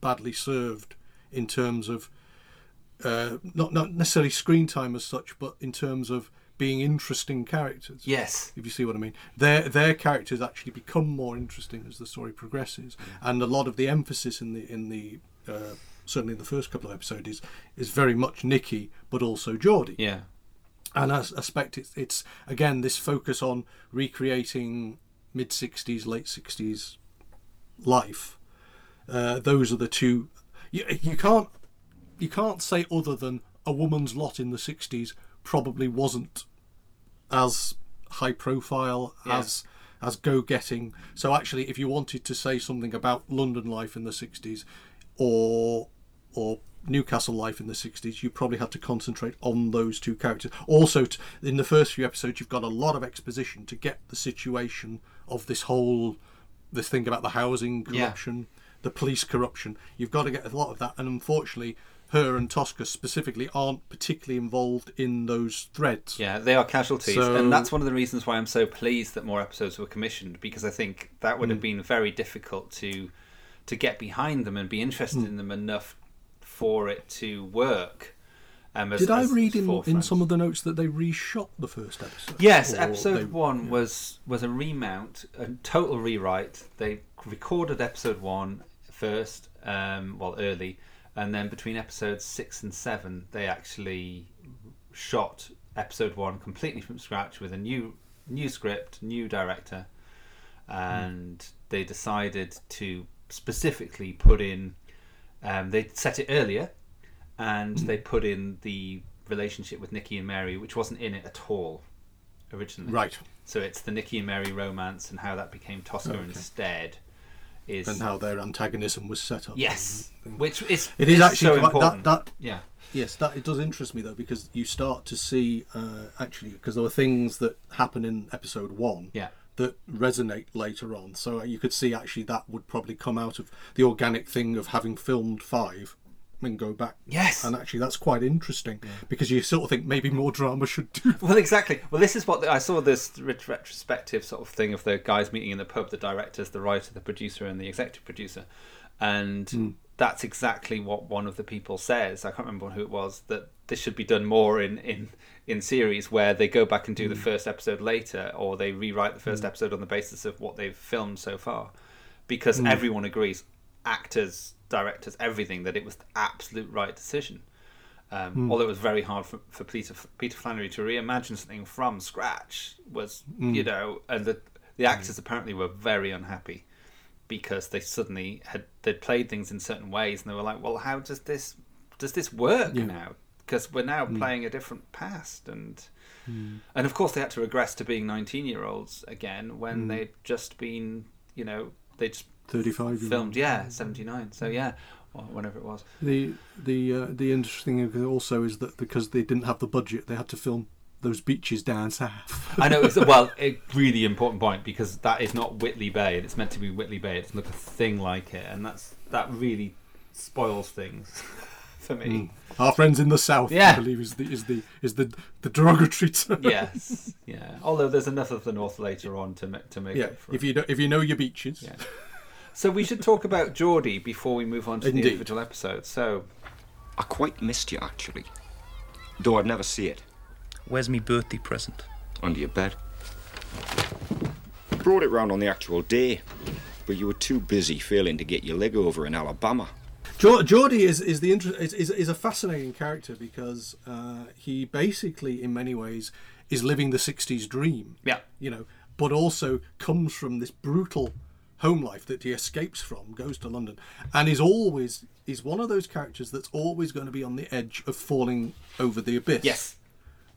badly served in terms of uh, not not necessarily screen time as such, but in terms of being interesting characters. yes. If you see what I mean, their their characters actually become more interesting as the story progresses, and a lot of the emphasis in the in the uh, certainly in the first couple of episodes is is very much Nikki, but also Geordie yeah. And I suspect it's, it's again this focus on recreating mid 60s late 60s life. Uh, those are the two you, you can't you can't say other than a woman's lot in the 60s probably wasn't as high profile Yeah. as as go-getting so actually if you wanted to say something about london life in the 60s or or Newcastle life in the 60s, you probably had to concentrate on those two characters. Also, t- in the first few episodes, you've got a lot of exposition to get the situation of this whole this thing about the housing Yeah. corruption, the police corruption. You've got to get a lot of that, and unfortunately, her and Tosker specifically aren't particularly involved in those threads. Yeah, they are casualties, So- and that's one of the reasons why I'm so pleased that more episodes were commissioned because I think that would Hmm. have been very difficult to to get behind them and be interested Hmm. in them enough for it to work. Um, as, Did I read in, in some of the notes that they reshot the first episode? Yes, episode they- one was was a remount, a total rewrite. They recorded episode one first, um, well, early, and then between episodes six and seven, they actually shot episode one completely from scratch with a new new script, new director, and they decided to specifically put in. Um, they set it earlier, and they put in the relationship with Nikki and Mary, which wasn't in it at all originally. Right. So it's the Nikki and Mary romance and how that became Tosker Okay. instead. Is And how their antagonism was set up. yes, which is It is actually so quite- important. that, that yeah, Yes, that it does interest me though because you start to see uh, actually because there were things that happen in episode one Yeah. that resonate later on. So you could see actually that would probably come out of the organic thing of having filmed five and go back. Yes. and actually that's quite interesting because you sort of think maybe more drama should do. Well, exactly. Well, this is what the, I saw this ret- retrospective sort of thing of the guys meeting in the pub, the directors, the writer, the producer, and the executive producer, and hmm. that's exactly what one of the people says. I can't remember who it was that this should be done more in in in series where they go back and do the hmm. first episode later, or they rewrite the first hmm. episode on the basis of what they've filmed so far, because everyone agrees, actors, directors, everything, that it was the absolute right decision. Um, hmm. Although it was very hard for, for Peter Peter Flannery to reimagine something from scratch was hmm. you know, and the the hmm. actors apparently were very unhappy because they suddenly had they'd played things in certain ways and they were like, well, how does this does this work now? Because we're now playing a different past and. And of course, they had to regress to being 19 year olds again when they'd just been, you know, they just 35 filmed, yeah, 79. So, yeah, or whenever it was. The the uh, the interesting thing also is that because they didn't have the budget, they had to film those beaches down south. I know it's well, a really important point because that is not Whitley Bay, and it's meant to be Whitley Bay. It's not a thing like it, and that's that really spoils things for me. Our friends in the south, Yeah. I believe, is the is the is the the derogatory term. yes, yeah. Although there's enough of the north later on to make to make Yeah, if it. you if you know your beaches, Yeah. So we should talk about Geordie before we move on to Indeed. the individual episodes. So I quite missed you, actually. Though I'd never see it. Where's me birthday present? Under your bed. Brought it round on the actual day. but you were too busy failing to get your leg over in Alabama. Geor- Geordie is is the inter- is, is, is a fascinating character because uh, he basically, in many ways, is living the '60s dream. Yeah. you know, but also comes from this brutal home life that he escapes from, goes to London, and is always is one of those characters that's always going to be on the edge of falling over the abyss. Yes.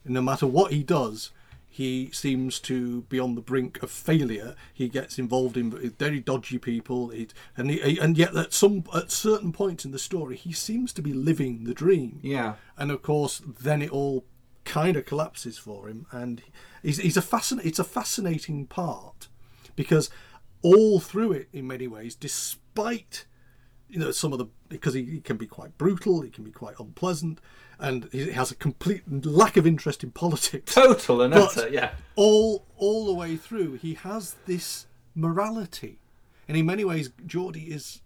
no matter what he does, he seems to be on the brink of failure. He gets involved in very dodgy people, he, and he, and yet at some at certain points in the story, he seems to be living the dream. Yeah. And of course, then it all kind of collapses for him, and he's, he's a fascin- It's a fascinating part because all through it, in many ways, despite you know some of the because he, he can be quite brutal, he can be quite unpleasant, and he has a complete lack of interest in politics. Total and But utter, yeah. all all the way through, he has this morality, and in many ways, Geordie is,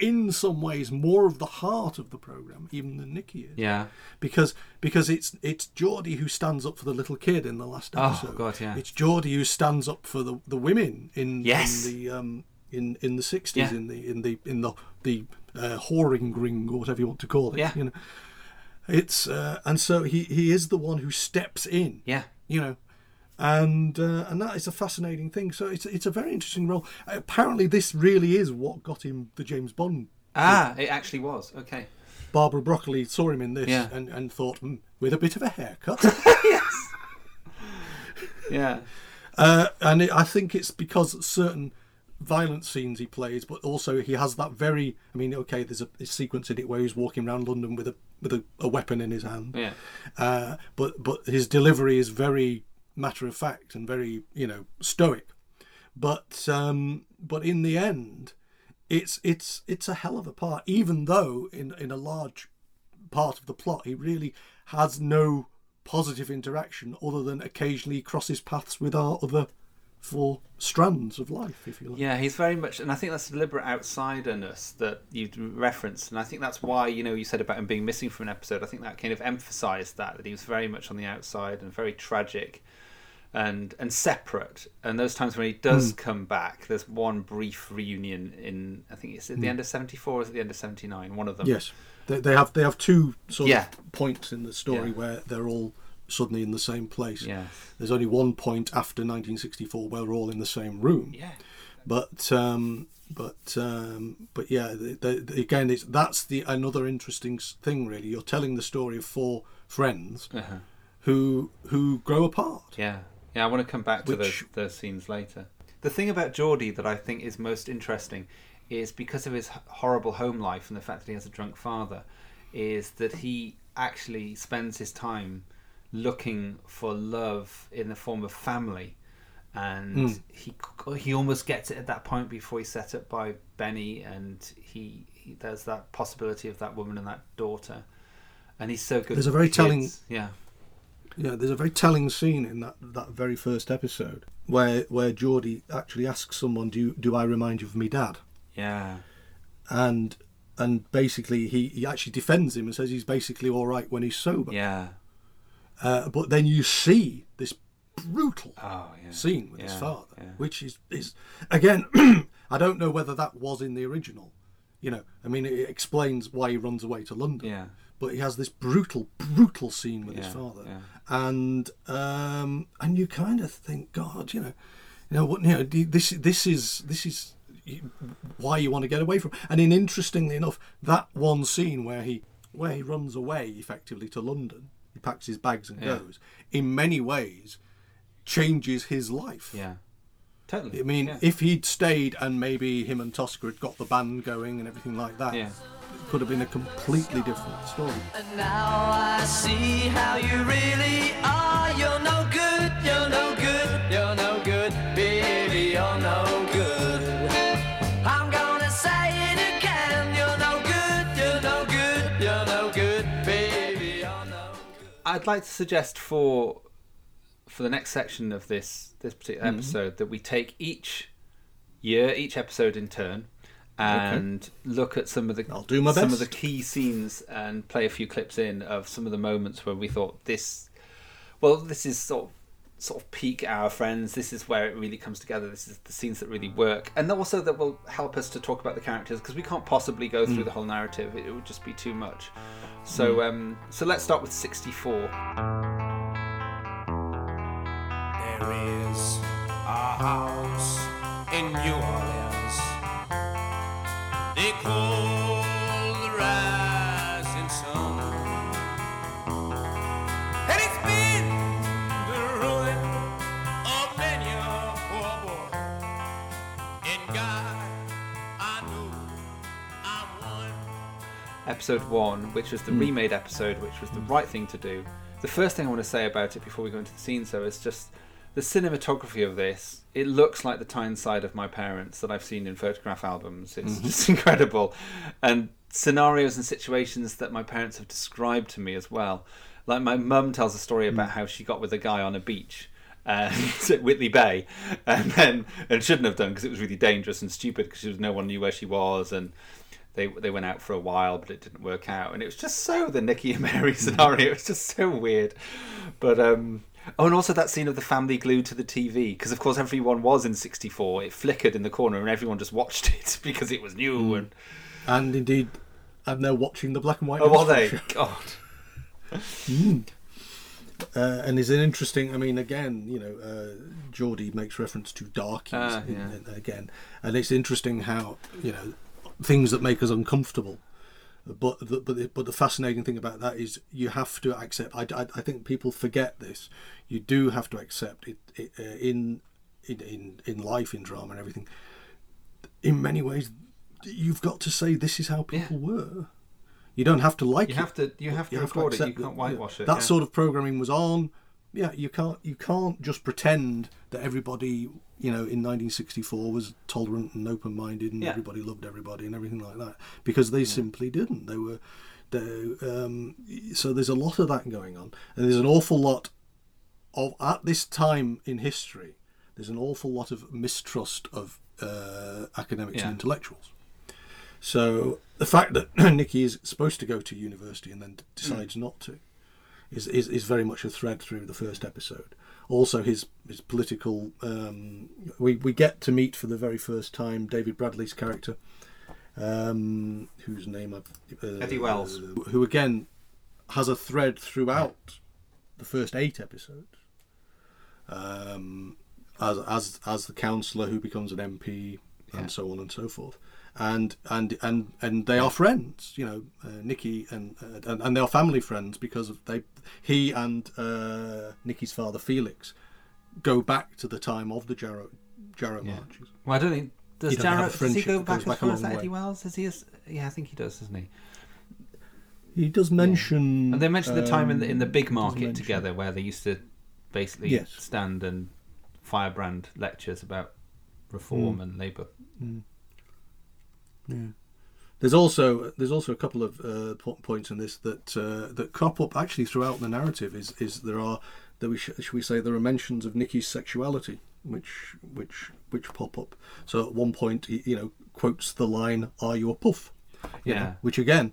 in some ways, more of the heart of the program even than Nicky is. Yeah. Because because it's it's Geordie who stands up for the little kid in the last episode. Oh. God, yeah. It's Geordie who stands up for the, the women in Yes. in the um in in the sixties Yeah. in the in the in the the uh, whoring ring or whatever you want to call it. Yeah. You know. It's uh, and so he he is the one who steps in Yeah. you know and uh, and that is a fascinating thing so it's it's a very interesting role apparently this really is what got him the james bond Ah, it actually was. Okay. barbara broccoli saw him in this Yeah. and, and thought hmm, with a bit of a haircut yes. Yeah. uh, and it, i think it's because certain violent scenes he plays but also he has that very i mean okay there's a, a sequence in it where he's walking around london with a with a, a weapon in his hand Yeah. uh, but but his delivery is very matter of fact and very you know stoic. But um, but in the end, it's it's it's a hell of a part. Even though in in a large part of the plot, he really has no positive interaction other than occasionally crosses paths with our other four strands of life, if you like. Yeah, he's very much, and I think that's deliberate outsiderness that you referenced, and I think that's why you know you said about him being missing from an episode. I think that kind of emphasised that that he was very much on the outside and very tragic, and and separate. And those times when he does come back, there's one brief reunion in I think it's at the end of seventy four, or is it the end of seventy nine? One of them. Yes, they, they have they have two sort Yeah. of points in the story Yeah. where they're all suddenly in the same place. Yes. There's only one point after 1964 where they're all in the same room. Yeah. But um, but um, but yeah, again, it's that's the another interesting thing. Really, you're telling the story of four friends Uh-huh. who who grow apart. Yeah, yeah. I want to come back to Which- those, those scenes later. The thing about Geordie that I think is most interesting is because of his horrible home life and the fact that he has a drunk father, is that he actually spends his time looking for love in the form of family, and hmm. he he almost gets it at that point before he's set up by Benny, and he, he there's that possibility of that woman and that daughter, and he's so good. There's a very kids. telling- yeah. Yeah, there's a very telling scene in that, that very first episode where where Geordie actually asks someone, "Do you, do I remind you of me dad?" Yeah. and and basically he, he actually defends him and says he's basically all right when he's sober. Yeah. Uh, but then you see this brutal Oh, yeah. scene with his father, yeah. which is is again I don't know whether that was in the original. You know, I mean, it explains why he runs away to London. Yeah. But he has this brutal, brutal scene with his father, yeah. and um, and you kind of think, God, you know, you know what, you know, this this is this is why you want to get away from. And in interestingly enough, that one scene where he where he runs away effectively to London, he packs his bags and Yeah. goes. In many ways, changes his life. Yeah. Totally. I mean, yeah. if he'd stayed and maybe him and Tosker had got the band going and everything like that, Yeah. Could have been a completely different story. And now I see how you really are. You're no good, you're no good, you're no good, baby, you're no good. I'm gonna say it again. You're no good, you're no good, you're no good, baby, you're no I'd like to suggest for for the next section of this this particular Mm-hmm. episode that we take each year, each episode in turn, and look at some of the I'll do my some of the key scenes and play a few clips in of some of the moments where we thought this. Well, this is sort of sort of peak our friends. This is where it really comes together. This is the scenes that really mm. work, and also that will help us to talk about the characters because we can't possibly go through mm. the whole narrative. It, it would just be too much. So, mm. um, so let's start with sixty-four. There is a house in New Orleans. They call rising sun. And it's been the ruin of many a poor boy. In God, I know I'm one. episode one, which was the hmm. remade episode, which was the right thing to do. The first thing I want to say about it before we go into the scenes, though, is just the cinematography of this. It looks like the Tyneside of my parents that I've seen in photograph albums. It's mm-hmm. just incredible, and scenarios and situations that my parents have described to me as well. Like my mum tells a story mm. about how she got with a guy on a beach uh, and at Whitley Bay, and then and shouldn't have done because it was really dangerous and stupid because no one knew where she was, and they they went out for a while, but it didn't work out, and it was just so the Nicky and Mary scenario. It was just so weird, but um. Oh, and also that scene of the family glued to the TV, because of course everyone was in '64. It flickered in the corner, and everyone just watched it because it was new. And And indeed, and they're watching the black and white. oh, minstrel they? show. God, Uh, and is an interesting. I mean, again, you know, uh, Geordie makes reference to darkies Ah, in- in- again, and it's interesting how you know things that make us uncomfortable. But the, but the, but the fascinating thing about that is you have to accept. I, I, I think people forget this. You do have to accept it, it uh, in, in in in life, in drama, and everything. In many ways, you've got to say this is how people were. You don't have to like you it. have to you have to record it. You can't that, whitewash yeah, it. That yeah. sort of programming was on. Yeah, you can't you can't just pretend that everybody you know in 1964 was tolerant and open minded and Yeah. everybody loved everybody and everything like that because they simply didn't. They were. They, um, so there's a lot of that going on, and there's an awful lot of at this time in history. There's an awful lot of mistrust of uh, academics Yeah. and intellectuals. So the fact that Nikki is supposed to go to university and then d- decides not to is, is is very much a thread through the first episode. Also, his his political. Um, we we get to meet for the very first time David Bradley's character, um, whose name I uh, Eddie Wells. who again has a thread throughout the first eight episodes. Um, as as as the councillor who becomes an MP Yeah. and so on and so forth, and and and and they are friends, you know, uh, Nikki and, uh, and and they are family friends because of they he and uh, Nikki's father Felix go back to the time of the Jarrow Jarrow Yeah. marches. Well, I don't think does You don't have a Jarrett does he go back as a far as Eddie. Wells? Is he? As, yeah, I think he does, doesn't he? He does mention, And they mentioned the time in the in the um, big market together where they used to basically Yes. stand and firebrand lectures about reform Mm. and labour. There's also there's also a couple of uh, points in this that uh, that crop up actually throughout the narrative. Is is there are there we sh- should we say there are mentions of Nicky's sexuality which which which pop up. So at one point he you know quotes the line "Are you a puff?" You know, Yeah. which again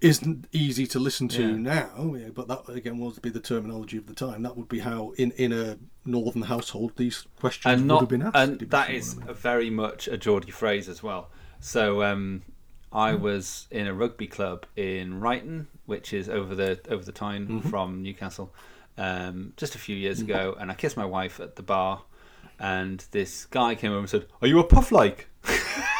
isn't easy to listen to Yeah. now, yeah, but that again would be the terminology of the time. That would be how in in a northern household these questions and would have been asked. and that is I mean. very much a Geordie phrase as well. So um, I Hmm. was in a rugby club in Ryton, which is over the over the Tyne Mm-hmm. from Newcastle, um, just a few years ago, and I kissed my wife at the bar, and this guy came over and said, "Are you a puff like?"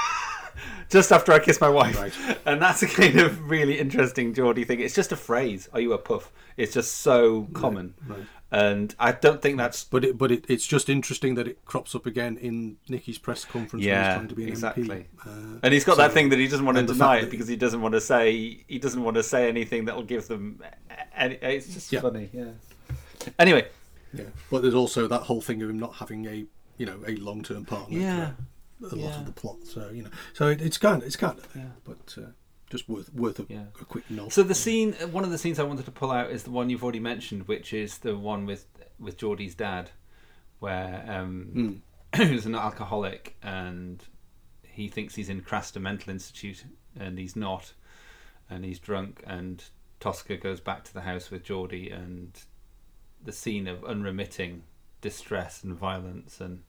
just after I kissed my wife, Right. and that's a kind of really interesting Geordie thing. It's just a phrase. Are you a puff? It's just so common, right. and I don't think that's But it, but it, it's just interesting that it crops up again in Nicky's press conference when he's trying to be an exactly. MP. Uh, And he's got so- that thing that he doesn't want to deny it because he doesn't want to say he doesn't want to say anything that will give them. Any, it's just Yeah. funny, yeah. Anyway, yeah, but there's also that whole thing of him not having a you know a long term partner. Yeah. A lot Yeah. of the plot. So you know, so it, it's kind of it's kind of there, Yeah. but uh, just worth worth a, Yeah. a quick note. so the scene, one of the scenes I wanted to pull out is the one you've already mentioned, which is the one with with Geordie's dad, where um, who's an alcoholic and he thinks he's in Craster Mental Institute and he's not, and he's drunk and Tosker goes back to the house with Geordie and the scene of unremitting distress and violence and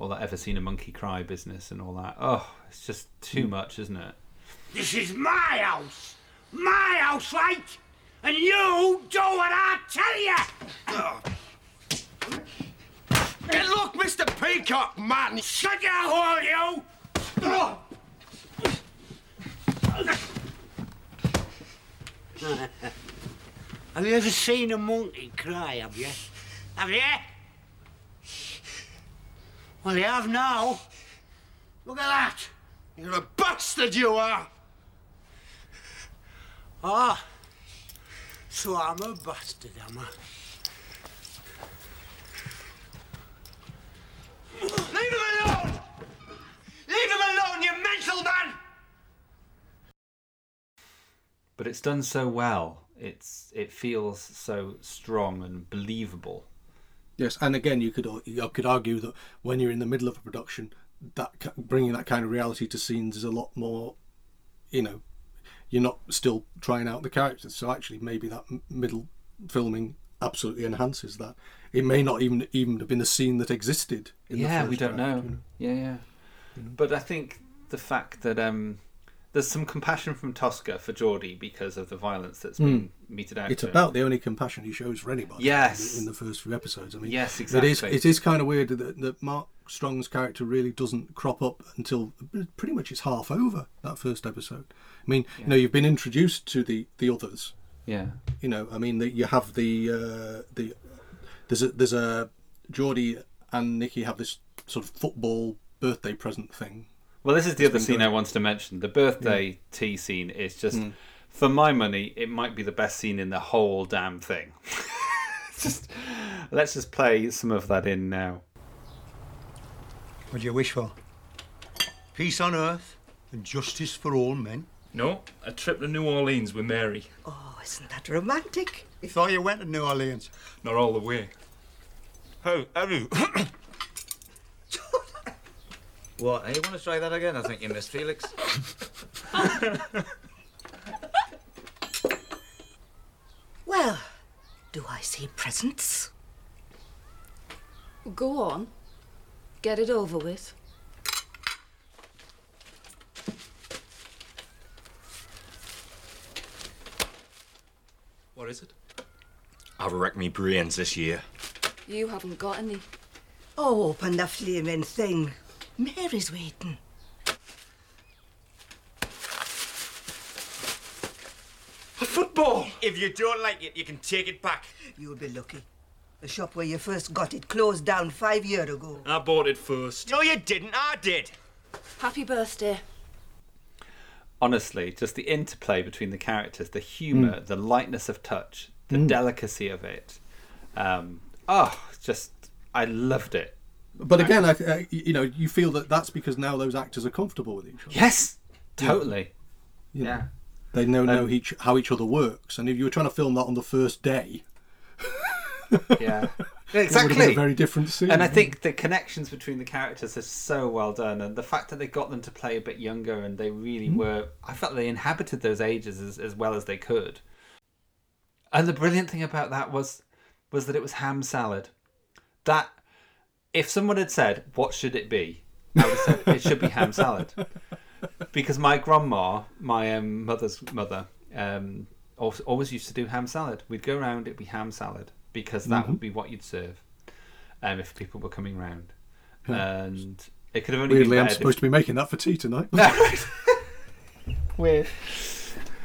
all that ever seen a monkey cry business and all that. Oh, it's just too hmm. much, isn't it? This is my house. My house, right? And you do what I tell you. Oh. Hey, look, Mr. Peacock, man. Shut your hole, you. Have you ever seen a monkey cry, have you? Have you? Well, you have now. Look at that. You're a bastard, you are. Ah, so I'm a bastard, am I? Leave him alone! Leave him alone, you mental man! But it's done so well. It's it feels so strong and believable. Yes, and again, you could you could argue that when you're in the middle of a production, that bringing that kind of reality to scenes is a lot more, you know, you're not still trying out the characters. So actually, maybe that middle filming absolutely enhances that. It may not even even have been a scene that existed. In the yeah, we don't draft, know. you know. Yeah, yeah. But I think the fact that um, there's some compassion from Tosker for Geordie because of the violence that's been meted out. It's about the only compassion he shows for anybody. Yes. in the first few episodes. I mean, Yes, It is. exactly. It is kind of weird that, that Mark Strong's character really doesn't crop up until pretty much it's half over that first episode. I mean, you know, you've been introduced to the the others. Yeah. You know, I mean, the, you have the uh, the there's a there's a Geordie and Nikki have this sort of football birthday present thing. Well, this is the other scene going- I wanted to mention. The birthday tea scene is just, hmm. for my money, it might be the best scene in the whole damn thing. just, let's just play some of that in now. What do you wish for? Peace on earth and justice for all men. No, a trip to New Orleans with Mary. Oh, isn't that romantic? I thought you went to New Orleans. Not all the way. How? How? What? You want to try that again? I think you missed Felix. Well, do I see presents? Go on. Get it over with. What is it? I've wrecked me brains this year. You haven't got any. Oh, open the flaming thing. Mary's waiting. A football! If you don't like it, you can take it back. You'll be lucky. The shop where you first got it closed down five years ago. I bought it first. No, you didn't. I did. Happy birthday. Honestly, just the interplay between the characters, the humour, mm. the lightness of touch, the mm. delicacy of it. Um, oh, just, I loved it. But again, I, I, you know, you feel that that's because now those actors are comfortable with each other. Yes, totally. You know, Yeah. They know know Um, each how each other works, and if you were trying to film that on the first day, Yeah. it would have been exactly. a very different scene. And I think the connections between the characters are so well done, and the fact that they got them to play a bit younger and they really Mm-hmm. were, I felt they inhabited those ages as, as well as they could. And the brilliant thing about that was, was that it was ham salad. That, if someone had said, "What should it be?" I would have said it should be ham salad, because my grandma, my um, mother's mother, um, always, used to do ham salad. We'd go around, it'd be ham salad because that Mm-hmm. would be what you'd serve um, if people were coming round. And it could have only weirdly, been I'm supposed to be making that for tea tonight. Weird.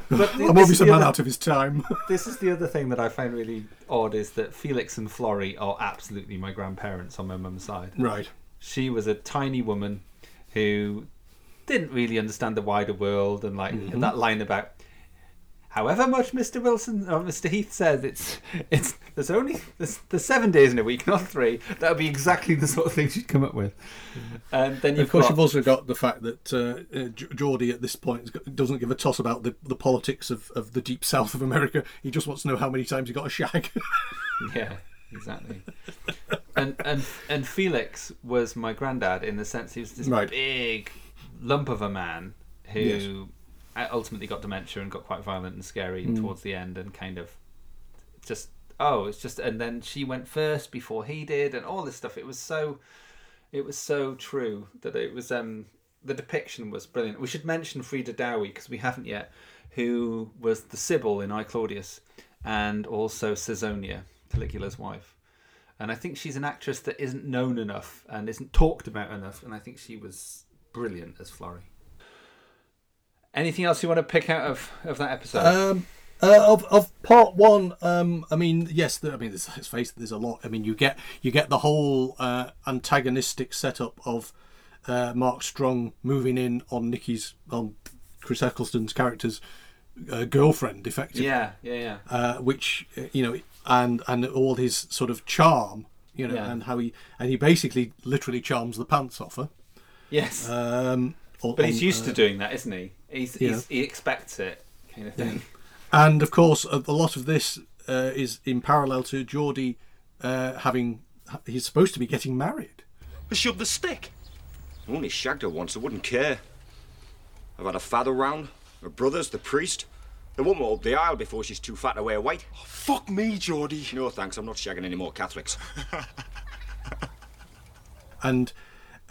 But th- I'm this obviously is a man other- out of his time. This is the other thing that I find really odd is that Felix and Florrie are absolutely my grandparents on my mum's side. right. She was a tiny woman who didn't really understand the wider world and like Mm-hmm. that line about however much Mr. Wilson or Mr. Heath says it's it's there's only there's, there's seven days in a week, not three. That would be exactly the sort of thing she'd come up with. And then you've Of course, got you've also got the fact that uh, uh, Geordie at this point doesn't give a toss about the, the politics of, of the deep south of America. He just wants to know how many times he got a shag. Yeah, exactly. and and and Felix was my granddad in the sense he was this Right. big lump of a man who Yes. Ultimately got dementia and got quite violent and scary Mm. towards the end, and kind of just oh, it's just and then she went first before he did, and all this stuff. It was so, it was so true that it was um the depiction was brilliant. We should mention Freda Dowie because we haven't yet, who was the Sybil in I Claudius, and also Caesonia, Caligula's wife. And I think she's an actress that isn't known enough and isn't talked about enough. And I think she was brilliant as Florrie. Anything else you want to pick out of, of that episode? Um, uh, of of part one, um, I mean, yes, there, I mean, there's, let's face it, there's a lot. I mean, you get you get the whole uh, antagonistic setup of uh, Mark Strong moving in on Nikki's on Chris Eccleston's character's uh, girlfriend, effectively. yeah, yeah, yeah. uh, which uh, you know, and and all his sort of charm, you know, Yeah. and how he and he basically literally charms the pants off her. Yes. Um, on- but he's on, used to doing that, isn't he? He's, yeah. he's he expects it, kind of thing. And of course, a, a lot of this uh, is in parallel to Geordie uh, having. He's supposed to be getting married. Shove the stick. I only shagged her once, I wouldn't care. I've had a father round, her brothers, the priest. They won't up the aisle before she's too fat to wear white. Fuck me, Geordie. No thanks, I'm not shagging any more Catholics. and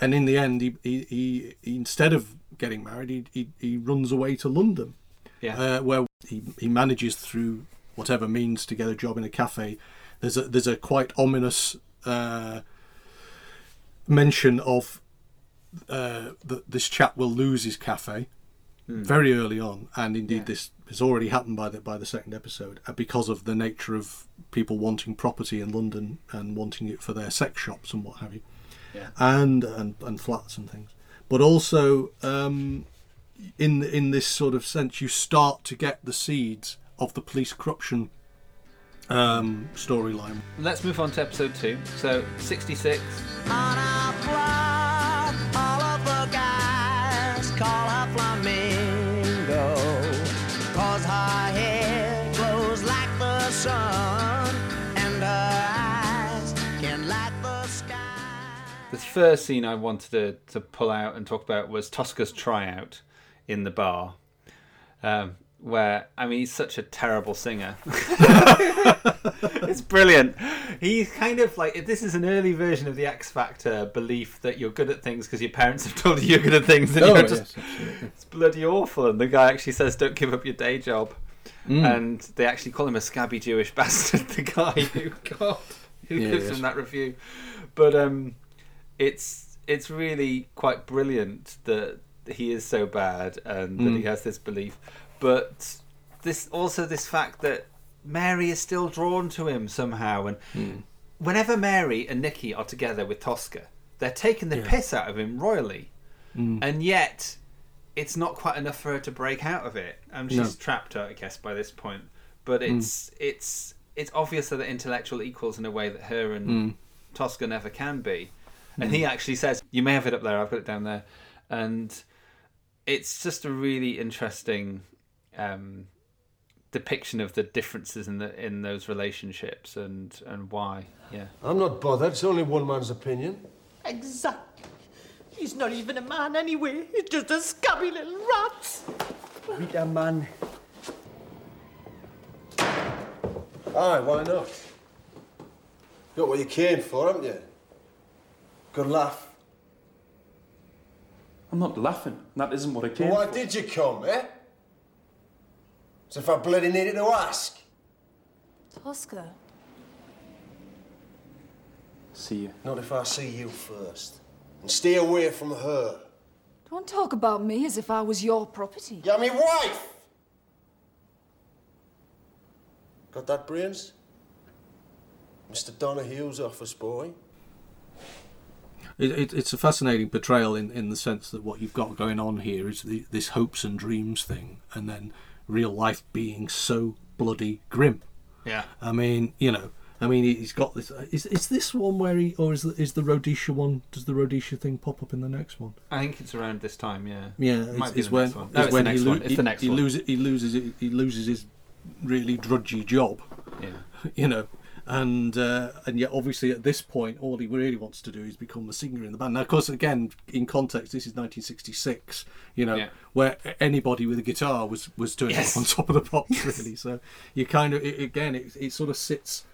and in the end, he, he, he, he instead of getting married, he, he, he runs away to London, Yeah. uh, where he, he manages through whatever means to get a job in a cafe. There's a there's a quite ominous uh, mention of uh, that this chap will lose his cafe very early on, and indeed this has already happened by the by the second episode uh, because of the nature of people wanting property in London and wanting it for their sex shops and what have you Yeah. and and, and flats and things. But also, um, in in this sort of sense, you start to get the seeds of the police corruption um, storyline. Let's move on to episode two. So, 66. On first scene I wanted to, to pull out and talk about was Tosker's tryout in the bar. Um, where, I mean, he's such a terrible singer. it's brilliant. He's kind of like, this is an early version of the X Factor belief that you're good at things because your parents have told you you're good at things and Oh, you're yes, just. absolutely. It's bloody awful. And the guy actually says, don't give up your day job. Mm. And they actually call him a scabby Jewish bastard, the guy who, God, who Yeah, gives yes. him that review. But um, it's it's really quite brilliant that he is so bad and that he Mm. has this belief. But this also this fact that Mary is still drawn to him somehow, and Hmm. whenever Mary and Nikki are together with Tosker, they're taking the Yeah. piss out of him royally, Mm. and yet it's not quite enough for her to break out of it. Um, she's No. trapped, her, I guess, by this point. But Mm. it's it's it's obvious that they're intellectual equals in a way that her and Mm. Tosker never can be. And Mm. he actually says, "You may have it up there. I've got it down there," and it's just a really interesting um, depiction of the differences in the in those relationships and and why. Yeah. I'm not bothered. It's only one man's opinion. Exactly. He's not even a man anyway. He's just a scabby little rat. Meet a man. Aye, why not? Got what you came for, haven't you? Good laugh. I'm not laughing. That isn't what I came Well, why for. did you come, eh? So if I bloody needed to ask. Tosker. See you. Not if I see you first. And stay away from her. Don't talk about me as if I was your property. You're me wife! Got that, brains? Mr. Donohue's office boy. It, it, it's a fascinating portrayal in, in the sense that what you've got going on here is the, this hopes and dreams thing, and then real life being so bloody grim. Yeah. I mean, you know, I mean, he's got this. Uh, is, is this one where he, or is the, is the Rhodesia one? Does the Rhodesia thing pop up in the next one? I think it's around this time. Yeah. Yeah, It might it's, be it's the when, next one. it's No, it's when the next he, one. It's he, the next he one. loses he loses it, he loses his really drudgy job. Yeah. You know, and uh, and yet obviously at this point all he really wants to do is become a singer in the band. Now, of course, again in context, this is 1966. You know, Yeah. where anybody with a guitar was was doing Yes. it on top of the pops really. So you kind of it, again it, it sort of sits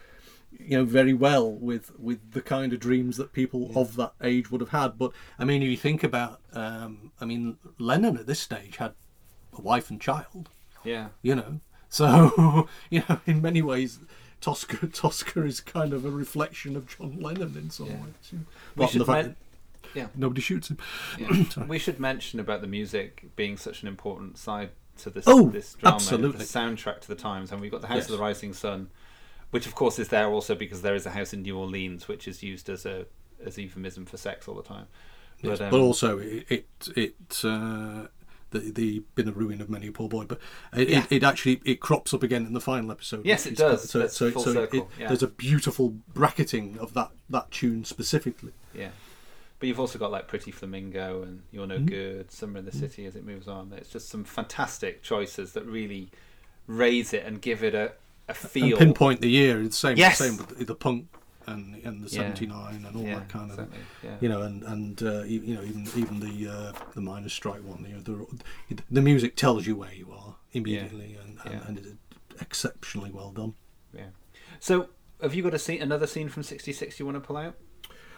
you know very well with with the kind of dreams that people of that age would have had. But I mean, if you think about, um, I mean, Lennon at this stage had a wife and child. Yeah. You know, so you know, in many ways. Tosker, Tosker is kind of a reflection of John Lennon in some Yeah. ways. We should men- yeah. nobody shoots him. Yeah. We should mention about the music being such an important side to this Oh, this drama, absolutely. the soundtrack to the times, and we've got the House Yes. of the Rising Sun, which of course is there also because there is a house in New Orleans, which is used as a as euphemism for sex all the time. Yes, um, but also it it, it uh, the the been a ruin of many a poor boy. But it, Yeah. it, it actually it crops up again in the final episode. Yes, it does. So, That's so, so it, yeah. there's a beautiful bracketing of that that tune specifically. Yeah. But you've also got like Pretty Flamingo and You're No Mhm. Good, Summer in the City as it moves on. It's just some fantastic choices that really raise it and give it a, a feel. And pinpoint the year. The same. Yes. Same with the punk and and the seventy nine and all that kind of. You know, and and uh, you you know even even the uh, the miners strike one. You know, the the music tells you where you are immediately, and and, and it's exceptionally well done. Yeah. So, have you got a scene, another scene from 66 you want to pull out?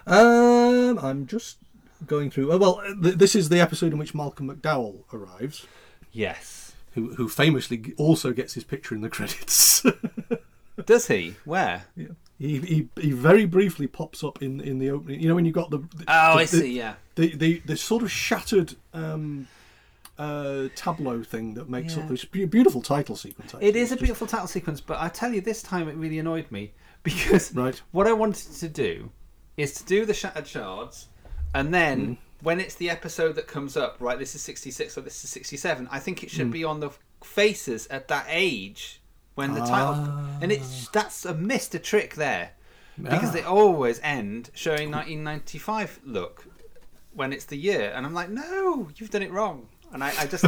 Um, I'm just going through. oh, Well, th- this is the episode in which Malcolm McDowell arrives. Yes. Who, who famously also gets his picture in the credits. Does he? Where? Yeah. He, he he very briefly pops up in, in the opening. You know when you got the, the Oh, the- I the- see, yeah. the the, the sort of shattered um, uh, tableau thing that makes Yeah. up this beautiful title sequence. Actually. It is a Just- beautiful title sequence, but I tell you, this time it really annoyed me because Right. what I wanted to do is to do the Shattered Shards, and then Mm. when it's the episode that comes up, right, this is 66 or this is 67, I think it should Mm. be on the faces at that age when the title. And it's that's a missed a trick there because Ah. they always end showing 1995 look when it's the year, and I'm like, no, you've done it wrong. And I, I just,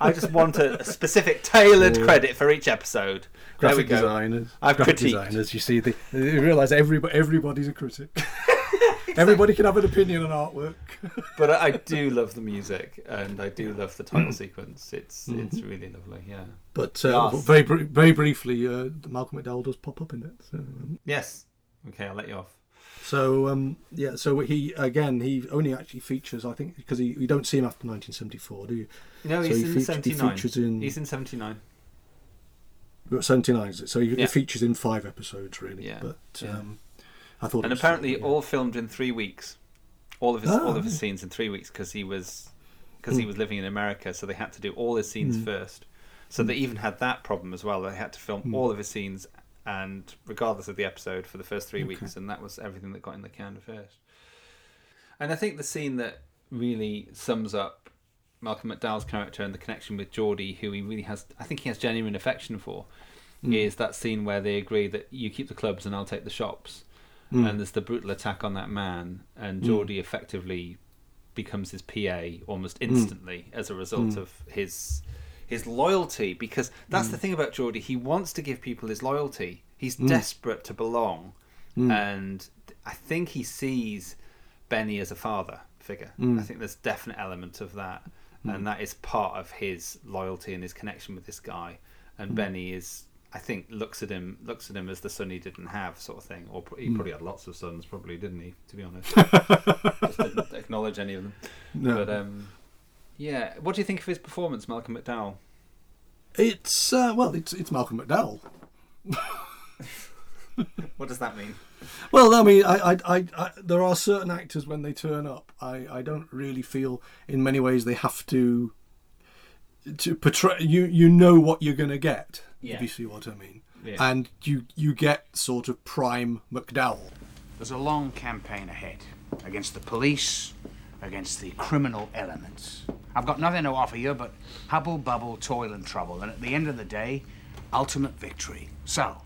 I just want a, a specific tailored Oh. credit for each episode. Graphic designers. I've graphic critiqued. designers. You see, they, they realise everybody everybody's a critic. Everybody can have an opinion on artwork. but I, I do love the music, and I do love the title Mm. sequence. It's it's really lovely. Yeah. But uh, Yes. very very briefly, uh, Malcolm McDowell does pop up in it. So, um, Yes. Okay, I'll let you off. so um, yeah, so he again he only actually features I think because he, you don't see him after 1974, do you? No, So he's he in feature- he 79. features in He's in 79. 79. is it? So he, Yeah. he features in five episodes really. Yeah, But yeah. um, I thought, and apparently all filmed in three weeks. All of his Ah, all of his yeah. scenes in three weeks because he was because he Mm. was living in America, so they had to do all his scenes Mm. first. So they even had that problem as well. They had to film Mm. all of his scenes and regardless of the episode for the first three Okay. weeks, and that was everything that got in the can first. And I think the scene that really sums up Malcolm McDowell's character and the connection with Geordie, who he really has, I think he has genuine affection for, Mm. is that scene where they agree that you keep the clubs and I'll take the shops. Mm. And there's the brutal attack on that man, and Mm. Effectively becomes his PA almost Mm. instantly as a result Mm. of his his loyalty. Because that's the thing about Geordie, he wants to give people his loyalty. He's desperate to belong, and I think he sees Benny as a father figure. I think there's definite element of that, and that is part of his loyalty and his connection with this guy. And Mm. Benny is, I think, looks at him looks at him as the son he didn't have, sort of thing. Or he Mm. probably had lots of sons, probably didn't he? To be honest, just didn't acknowledge any of them. No. But um, yeah, what do you think of his performance, Malcolm McDowell? It's uh, well, it's it's Malcolm McDowell. What does that mean? Well, I mean, I, I, I, I, there are certain actors when they turn up, I, I don't really feel in many ways they have to to portray. You, you know what you're going to get. Yeah. If you see what I mean. Yeah. And you, you get sort of prime McDowell. There's a long campaign ahead against the police, against the criminal elements. I've got nothing to offer you but hubble bubble, toil and trouble, and at the end of the day, ultimate victory. So,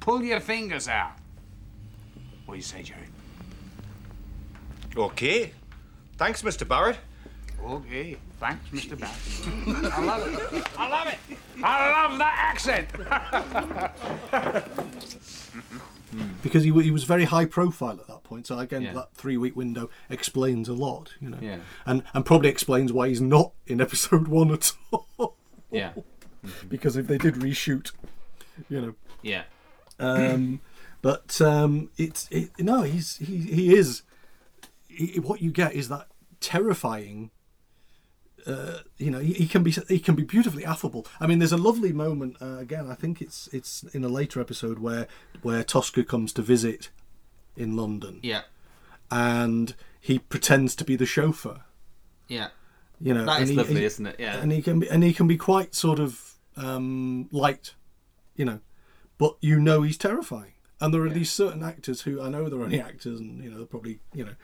pull your fingers out. What do you say, Jerry? Okay. Thanks, Mr. Barrett. Okay, thanks, Mr. Barrett. I love it. I love it. I love that accent. Because he, he was very high profile at that point. So again, Yeah. that three week window explains a lot, you know. Yeah. And and probably explains why he's not in episode one at all. Yeah. because if they did reshoot, you know. Yeah. Um, But um, it's it, no, he's he he is. He, what you get is that terrifying. Uh, you know, he, he can be he can be beautifully affable. I mean, there's a lovely moment uh, again. I think it's it's in a later episode where where Tosker comes to visit in London. Yeah. and he pretends to be the chauffeur. Yeah. You know, That is he- lovely, he- isn't it? Yeah. and he can be and he can be quite sort of um, light, you know, but you know he's terrifying. And there are these certain actors who I know they're only actors, and you know they're probably you know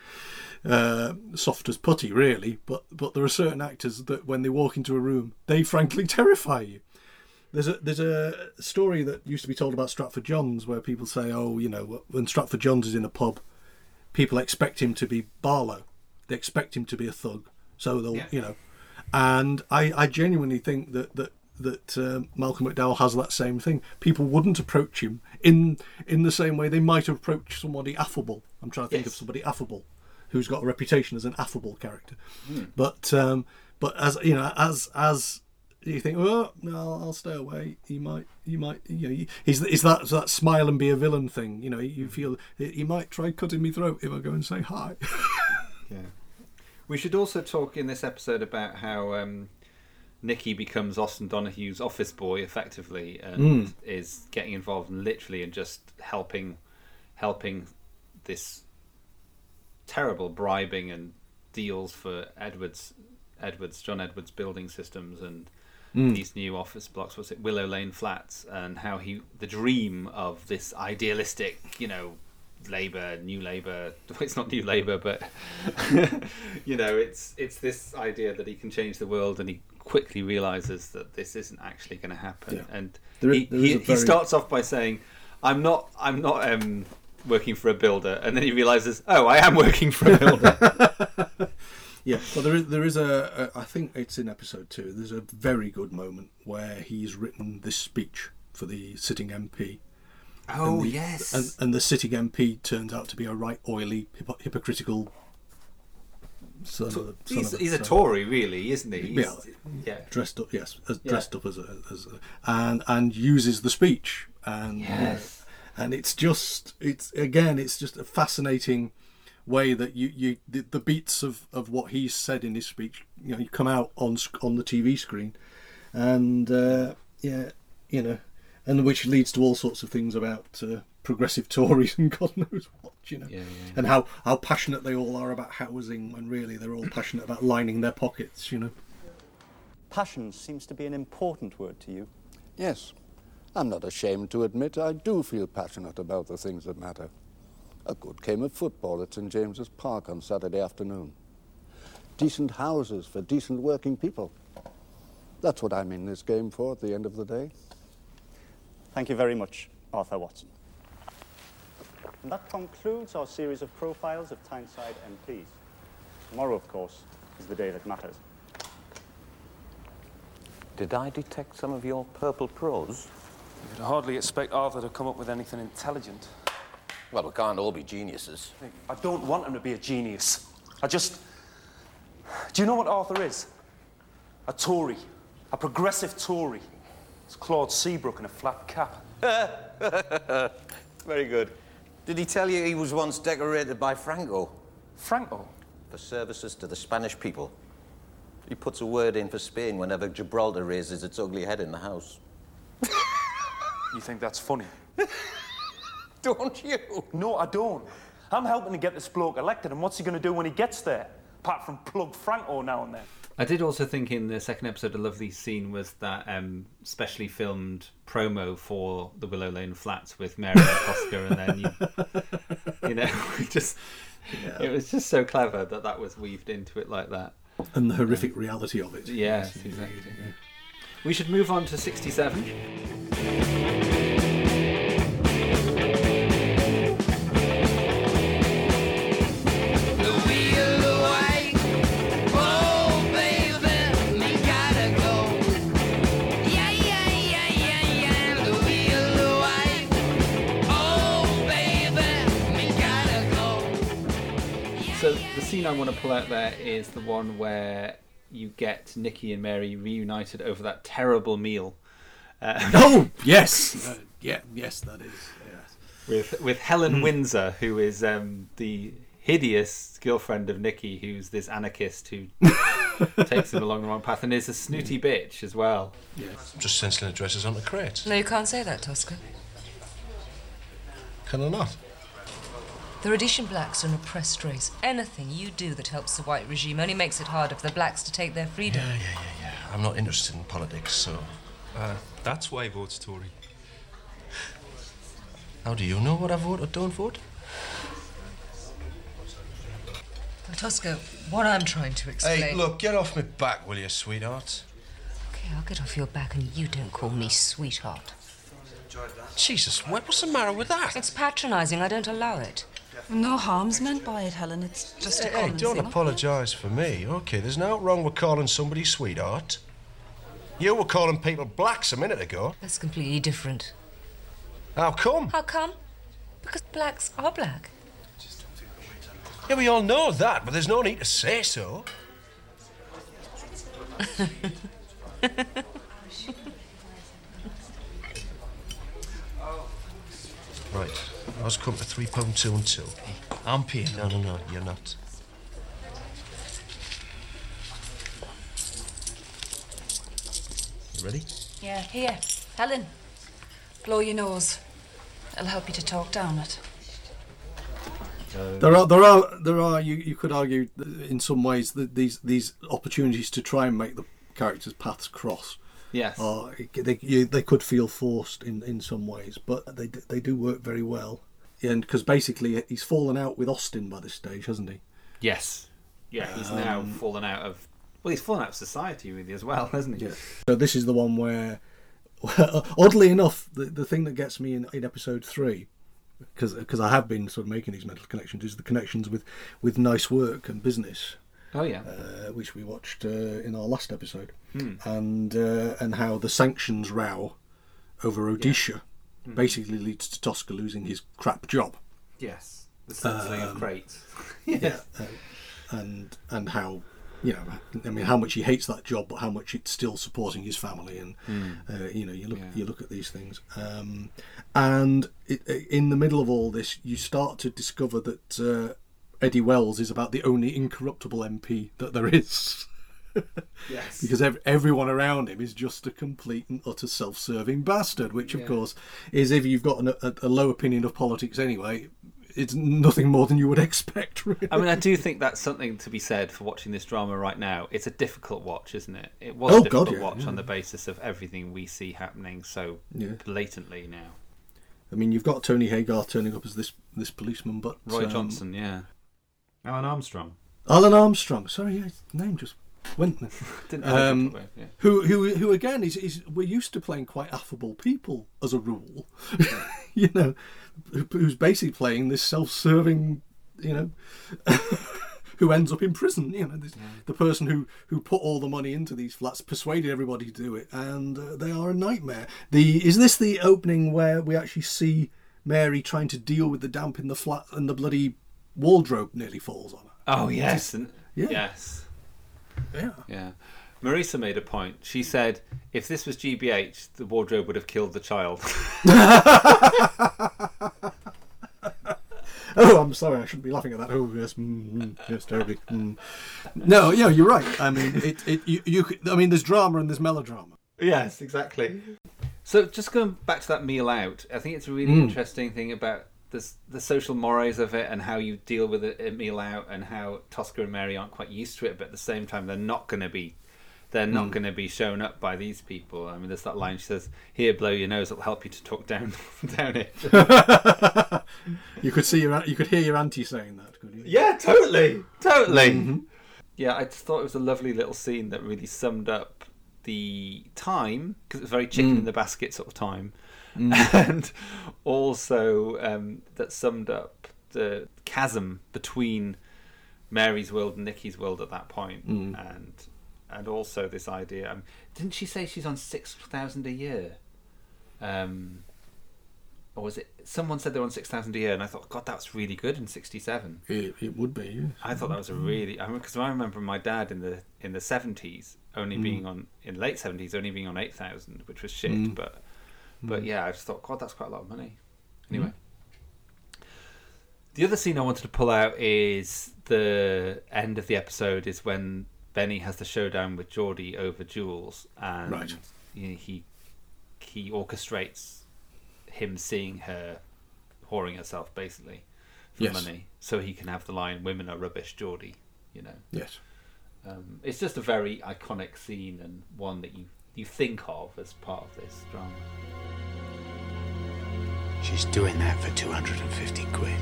uh, soft as putty, really. But but there are certain actors that when they walk into a room, they frankly terrify you. There's a there's a story that used to be told about Stratford Johns where people say, oh, you know, when Stratford Johns is in a pub, people expect him to be Barlow. They expect him to be a thug. So they'll, Yeah. you know, and I, I genuinely think that that that uh, Malcolm McDowell has that same thing. People wouldn't approach him in in the same way they might approach somebody affable. I'm trying to think of somebody affable who's got a reputation as an affable character. Hmm. But um, but as you know, as as you think, oh no, I'll, stay away. He might, he might, you know, he's he's that that smile and be a villain thing. You know, you feel he might try cutting me throat if I go and say hi. Yeah. We should also talk in this episode about how um, Nicky becomes Austin Donohue's office boy effectively and Mm. is getting involved in literally and just helping helping this terrible bribing and deals for Edwards Edwards John Edwards building systems and Mm. these new office blocks what's it Willow Lane flats and how he the dream of this idealistic you know labor new labor it's not new labor but you know it's it's this idea that he can change the world and he quickly realizes that this isn't actually going to happen Yeah. and There is- he, there is he, a he starts off by saying i'm not i'm not um working for a builder and then he realizes oh i am working for a builder Yeah, well, there is there is a, a I think it's in episode two. There's a very good moment where he's written this speech for the sitting MP. Oh, And the- yes. and, and the sitting MP turns out to be a right oily, hypocritical. Son of, a- son he's, of he's a tory really isn't he Yeah, He's- yeah dressed up, yes, as, Yeah. dressed up as a, as a, and and uses the speech, and Yes. and it's just it's again it's just a fascinating way that you you the, the beats of of what he said in his speech you know you come out on on the TV screen, and uh, yeah you know, and which leads to all sorts of things about uh, progressive Tories and God knows what you know, Yeah, yeah. and how how passionate they all are about housing when really they're all passionate about lining their pockets you know. Passion seems to be an important word to you. Yes. I'm not ashamed to admit I do feel passionate about the things that matter. A good game of football at St. James's Park on Saturday afternoon. Decent houses for decent working people. That's what I'm in this game for at the end of the day. Thank you very much, Arthur Watson. And that concludes our series of profiles of Tyneside MPs. Tomorrow, of course, is the day that matters. Did I detect some of your purple prose? You could hardly expect Arthur to come up with anything intelligent. Well, we can't all be geniuses. I don't want him to be a genius. I just. Do you know what Arthur is? A Tory. A progressive Tory. It's Claude Seabrook in a flat cap. Very good. Did he tell you he was once decorated by Franco? Franco? For services to the Spanish people. He puts a word in for Spain whenever Gibraltar raises its ugly head in the house. You think that's funny? don't you? No, I don't. I'm helping to get this bloke elected, and what's he going to do when he gets there? Apart from plug Franco now and then. I did also think in the second episode a lovely scene was that um, specially filmed promo for the Willow Lane flats with Mary and Oscar, and then you, you know, just it was just so clever that that was weaved into it like that. and the horrific reality of it. Yes, exactly. We should move on to sixty-seven. Scene I want to pull out there is the one where you get Nikki and Mary reunited over that terrible meal. Uh, Oh yes, Uh, yeah, yes, that is. Yes. with with Helen Hmm. Windsor, who is um, the hideous girlfriend of Nicky, who's this anarchist who takes him along the wrong path, and is a snooty bitch as well. Yes. Just stenciling addresses on the crate. No, you can't say that, Tosker. Can I not? The Rhodesian blacks are an oppressed race. Anything you do that helps the white regime only makes it harder for the blacks to take their freedom. Yeah, yeah, yeah, yeah. I'm not interested in politics, so. Uh, that's why I vote Tory. How do you know what I vote or don't vote? Now, Tosker, what I'm trying to explain. Hey, look, get off my back, will you, sweetheart? Okay, I'll get off your back and you don't call me sweetheart. Jesus, what, what's the matter with that? It's patronising. I don't allow it. No harm's meant by it, Helen. It's just a Hey, hey, don't thing. apologise for me, okay? There's no wrong with calling somebody sweetheart. You were calling people blacks a minute ago. That's completely different. How come? How come? Because blacks are black. Yeah, we all know that, but there's no need to say so. Right, I was come to three pound two and two. I'm paying. No, no, no, you're not. You ready? Yeah, here. Helen, blow your nose. It'll help you to talk down it. There are, there are, there are. You, you could argue, in some ways, that these these opportunities to try and make the characters' paths cross. Yes. Are, they you, they could feel forced in, in some ways, but they they do work very well. And because basically he's fallen out with Austin by this stage, hasn't he? Yes. Yeah, he's now Um, fallen out of. Well, he's fallen out of society really as well, hasn't he? Yeah. So this is the one where, oddly enough, the, the thing that gets me in, in episode three, because I have been sort of making these mental connections, is the connections with with nice work and business. Oh yeah. uh, which we watched uh, in our last episode, Hmm. and uh, and how the sanctions row over Rhodesia Hmm. basically leads to Tosker losing his crap job. Yes. The stenciling of Um, crates. Yeah, uh, and and how you know, I mean, how much he hates that job, but how much it's still supporting his family, and Hmm. uh, you know, you look Yeah. you look at these things, um, and it, in the middle of all this, you start to discover that uh, Eddie Wells is about the only incorruptible MP that there is. Yes. because ev- everyone around him is just a complete and utter self-serving bastard. Which, of Yeah. course, is if you've got an, a, a low opinion of politics anyway, it's nothing more than you would expect. Really. I mean, I do think that's something to be said for watching this drama right now. It's a difficult watch, isn't it? It was Oh, a difficult God, yeah, watch yeah. on the basis of everything we see happening so blatantly now. I mean, you've got Tony Haygarth turning up as this this policeman, but Roy um, Johnson, yeah. Alun Armstrong. Alun Armstrong. Sorry, yeah, his name just went. there. Didn't um, yeah. Who who who again is is we're used to playing quite affable people as a rule, you know, who's basically playing this self-serving, you know. Who ends up in prison? You know, this, the person who, who put all the money into these flats, persuaded everybody to do it, and uh, they are a nightmare. The is this the opening where we actually see Mary trying to deal with the damp in the flat and the bloody wardrobe nearly falls on her? Oh yes, and Yeah. yes, yeah, yeah. Marisa made a point. She said, "If this was GBH, the wardrobe would have killed the child." Oh, I'm sorry. I shouldn't be laughing at that. Oh, yes, mm, mm, yes, terribly. Mm. No, yeah, you're right. I mean, it, it, you, you, I mean, there's drama and there's melodrama. Yes, exactly. So just going back to that meal out, I think it's a really Mm. interesting thing about this, the social mores of it and how you deal with it, a meal out and how Tosker and Mary aren't quite used to it, but at the same time they're not going to be. They're not Mm. going to be shown up by these people. I mean, there's that line she says, "Here, blow your nose. It'll help you to talk down, down it." You could see your, you could hear your auntie saying that, could you? Yeah, totally, totally. Mhm. Yeah, I just thought it was a lovely little scene that really summed up the time because it was very chicken Mm. in the basket sort of time, Mm. and also um, that summed up the chasm between Mary's world and Nicky's world at that point, Mm. and and also this idea. Um, didn't she say she's on six thousand a year? Um, or was it someone said they're on six thousand a year, and I thought, God, that's really good in '67. It, it would be. Yes. I thought that was a really I because I remember my dad in the in the seventies only Mm. being on in late seventies only being on eight thousand, which was shit. Mm. But but Mm. yeah, I just thought, God, that's quite a lot of money. Anyway, The other scene I wanted to pull out is the end of the episode is when Benny has the showdown with Geordie over Jules, and Right. he he, he orchestrates him seeing her whoring herself basically for Yes. money, so he can have the line "Women are rubbish, Geordie." You know. Yes. Um, it's just a very iconic scene and one that you you think of as part of this drama. She's doing that for 250 quid.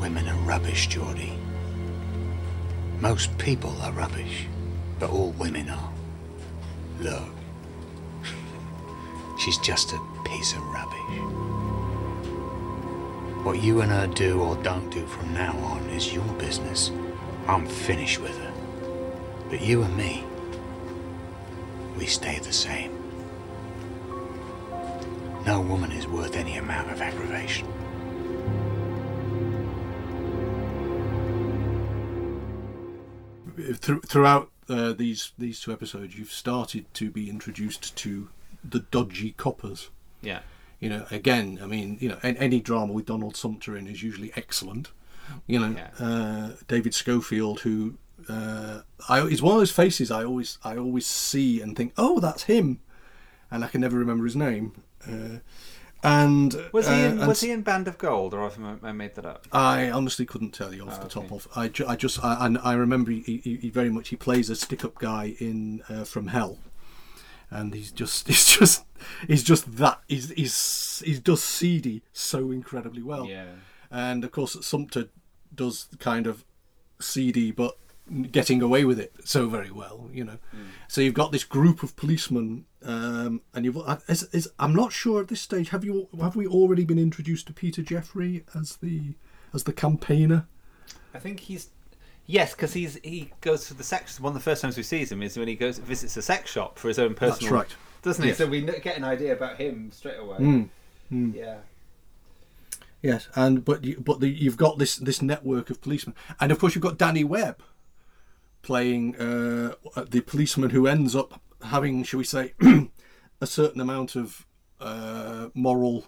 Women are rubbish, Geordie. Most people are rubbish, but all women are. Look. She's just a piece of rubbish. What you and her do or don't do from now on is your business. I'm finished with her. But you and me, we stay the same. No woman is worth any amount of aggravation. Thr- throughout uh, these these two episodes, you've started to be introduced to the dodgy coppers. Yeah. You know, again, I mean, you know, an- any drama with Donald Sumpter in is usually excellent. You know, uh, David Schofield, who uh, I, is one of those faces I always I always see and think, oh, that's him, and I can never remember his name. Uh, and Was he uh, in, was he in Band of Gold, or have I I made that up? I honestly couldn't tell you off Oh, the top okay. of. I, ju- I just I, and I remember he, he, he very much he plays a stick-up guy in uh, From Hell, and he's just he's just he's just that he's he's he does seedy so incredibly well. Yeah. And of course Sumpter does kind of seedy but getting away with it so very well, you know. So you've got this group of policemen, um, and you've. uh, Is, is, I'm not sure at this stage. Have you? Have we already been introduced to Peter Jeffrey as the as the campaigner? I think he's yes, because he's he goes to the sex. One of the first times we see him is when he goes visits a sex shop for his own personal. That's right. doesn't he? Yes. So we get an idea about him straight away. Mm. Mm. Yeah. Yes, and but you, but the, you've got this this network of policemen, and of course you've got Danny Webb playing uh, the policeman who ends up having, shall we say, a certain amount of uh, moral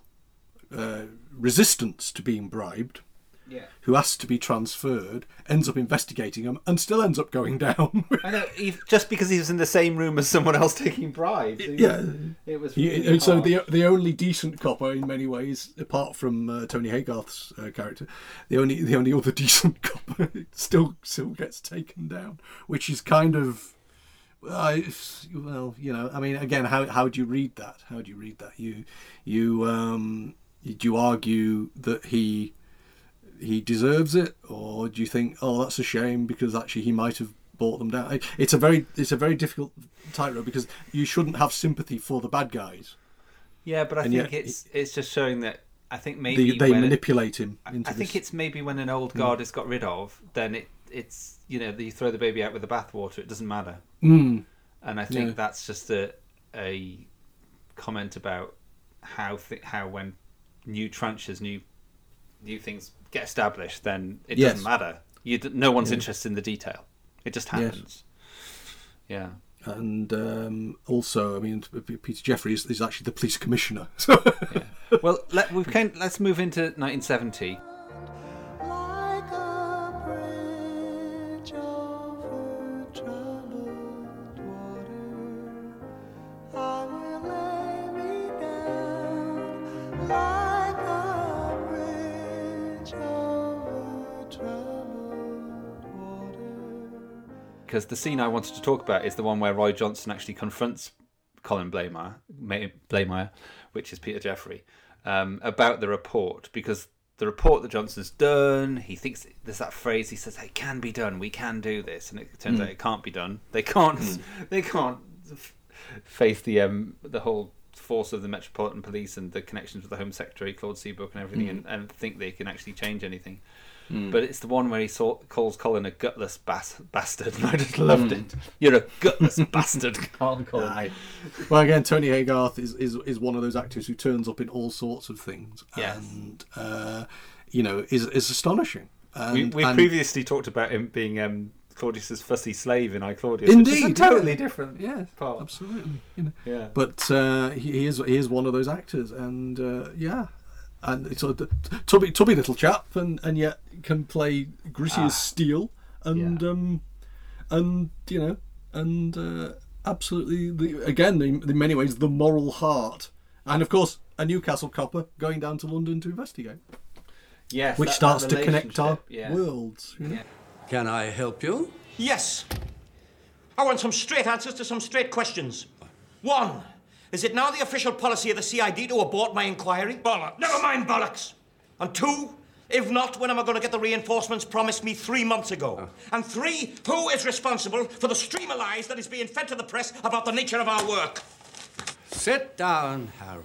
uh, resistance to being bribed. Yeah. Who asks to be transferred, ends up investigating him, and still ends up going down. I know. He, just because he was in the same room as someone else taking bribes. He- yeah, It was. Really so the the only decent copper in many ways, apart from uh, Tony Haygarth's uh, character, the only the only other decent copper still still gets taken down, which is kind of. Uh, well, you know, I mean, again, how how do you read that? How do you read that? You you um, do you argue that he he deserves it, or do you think, oh, that's a shame because actually he might have brought them down? It's a very it's a very difficult tightrope because you shouldn't have sympathy for the bad guys. Yeah, but I And think yet it's it's just showing that I think maybe they, they when it- manipulate him I- into I think it's maybe when an old Mm. guard is got rid of, then it it's you know you throw the baby out with the bathwater. It doesn't matter. Mm. And I think Yeah. that's just a a comment about how th- how when new tranches, new new things get established, then it Yes. doesn't matter. You no one's Yeah. interested in the detail. It just Yes. happens. Yeah. and um, also, I mean, Peter Jeffrey is, is actually the police commissioner. So Well, let, we can let's move into 1970. Because the scene I wanted to talk about is the one where Roy Johnson actually confronts Colin Blamire, May- which is Peter Jeffrey, um, about the report because the report that Johnson's done, he thinks there's that phrase he says it can be done, we can do this, and it turns Mm. out it can't be done. They can't, they can't face the um, the whole force of the Metropolitan Police and the connections with the Home Secretary Claude Seabrook and everything, Mm. and, and think they can actually change anything. Mm. But it's the one where he saw, calls Colin a gutless bas- bastard, and I just loved Mm. it. You're a gutless bastard, Colin. Colin. Aye. Well, again, Tony Haygarth is, is is one of those actors who turns up in all sorts of things, Yes. and uh, you know is is astonishing. And, we we and- previously talked about him being um, Claudius's fussy slave in I Claudius. which is a Indeed, totally yeah. different. Yeah, part. absolutely. You know. Yeah. But uh, he, he is he is one of those actors, and uh, yeah, and it's a tubby, tubby little chap, and, and yet can play gritty Ah. as steel, and um, and you know, and uh, absolutely the again in, in many ways the moral heart, and of course a Newcastle copper going down to London to investigate. Yes, which that- starts that to connect our yeah. worlds. You know? Can I help you? Yes. I want some straight answers to some straight questions. One, is it now the official policy of the CID to abort my inquiry? Bollocks. Never mind bollocks. And two, if not, when am I going to get the reinforcements promised me three months ago? And three, who is responsible for the stream of lies that is being fed to the press about the nature of our work? Sit down, Harold.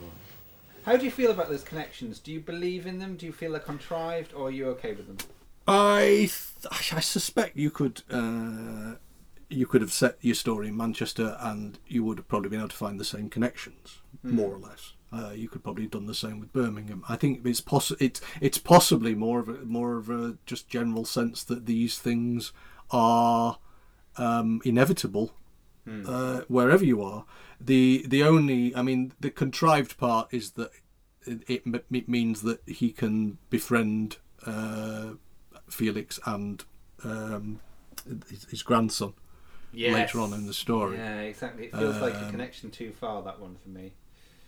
How do you feel about those connections? Do you believe in them? Do you feel they're contrived, or are you okay with them? I th- I suspect you could uh, you could have set your story in Manchester, and you would have probably been able to find the same connections, Hmm. more or less. Uh, you could probably have done the same with Birmingham. I think it's poss- it's it's possibly more of a more of a just general sense that these things are um, inevitable Hmm. uh, wherever you are. The the only I mean the contrived part is that it, it, it means that he can befriend uh, Felix and um, his, his grandson later on in the story. Yeah, exactly. It feels like a Um, connection too far. That one for me.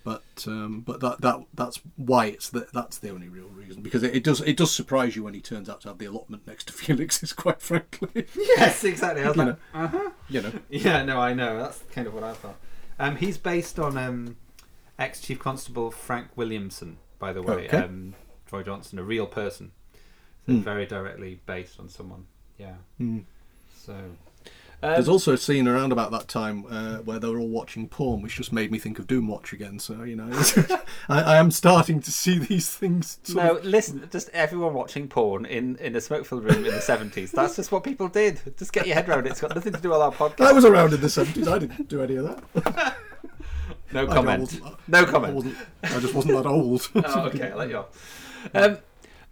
But um, but that that that's why it's the, that's the only real reason because it, it does it does surprise you when he turns out to have the allotment next to Felix's. Quite frankly. Yes, exactly. I was You like, uh huh. You know. Yeah, no, I know. That's kind of what I thought. Um, he's based on um, ex Chief Constable Frank Williamson, by the way. Okay. Um, Troy Johnson, a real person. So Hmm. very directly based on someone. Yeah. Hmm. So. There's Um, also a scene around about that time uh, where they were all watching porn, which just made me think of Doomwatch again. So you know, I, I am starting to see these things. No, of- listen. Just everyone watching porn in, in a smoke-filled room in the seventies. That's just what people did. Just get your head around it. It's got nothing to do with our podcast. I was around in the seventies. I didn't do any of that. No comment. wasn't- No comment. I just wasn't that old. oh, okay, I'll let you off. Um,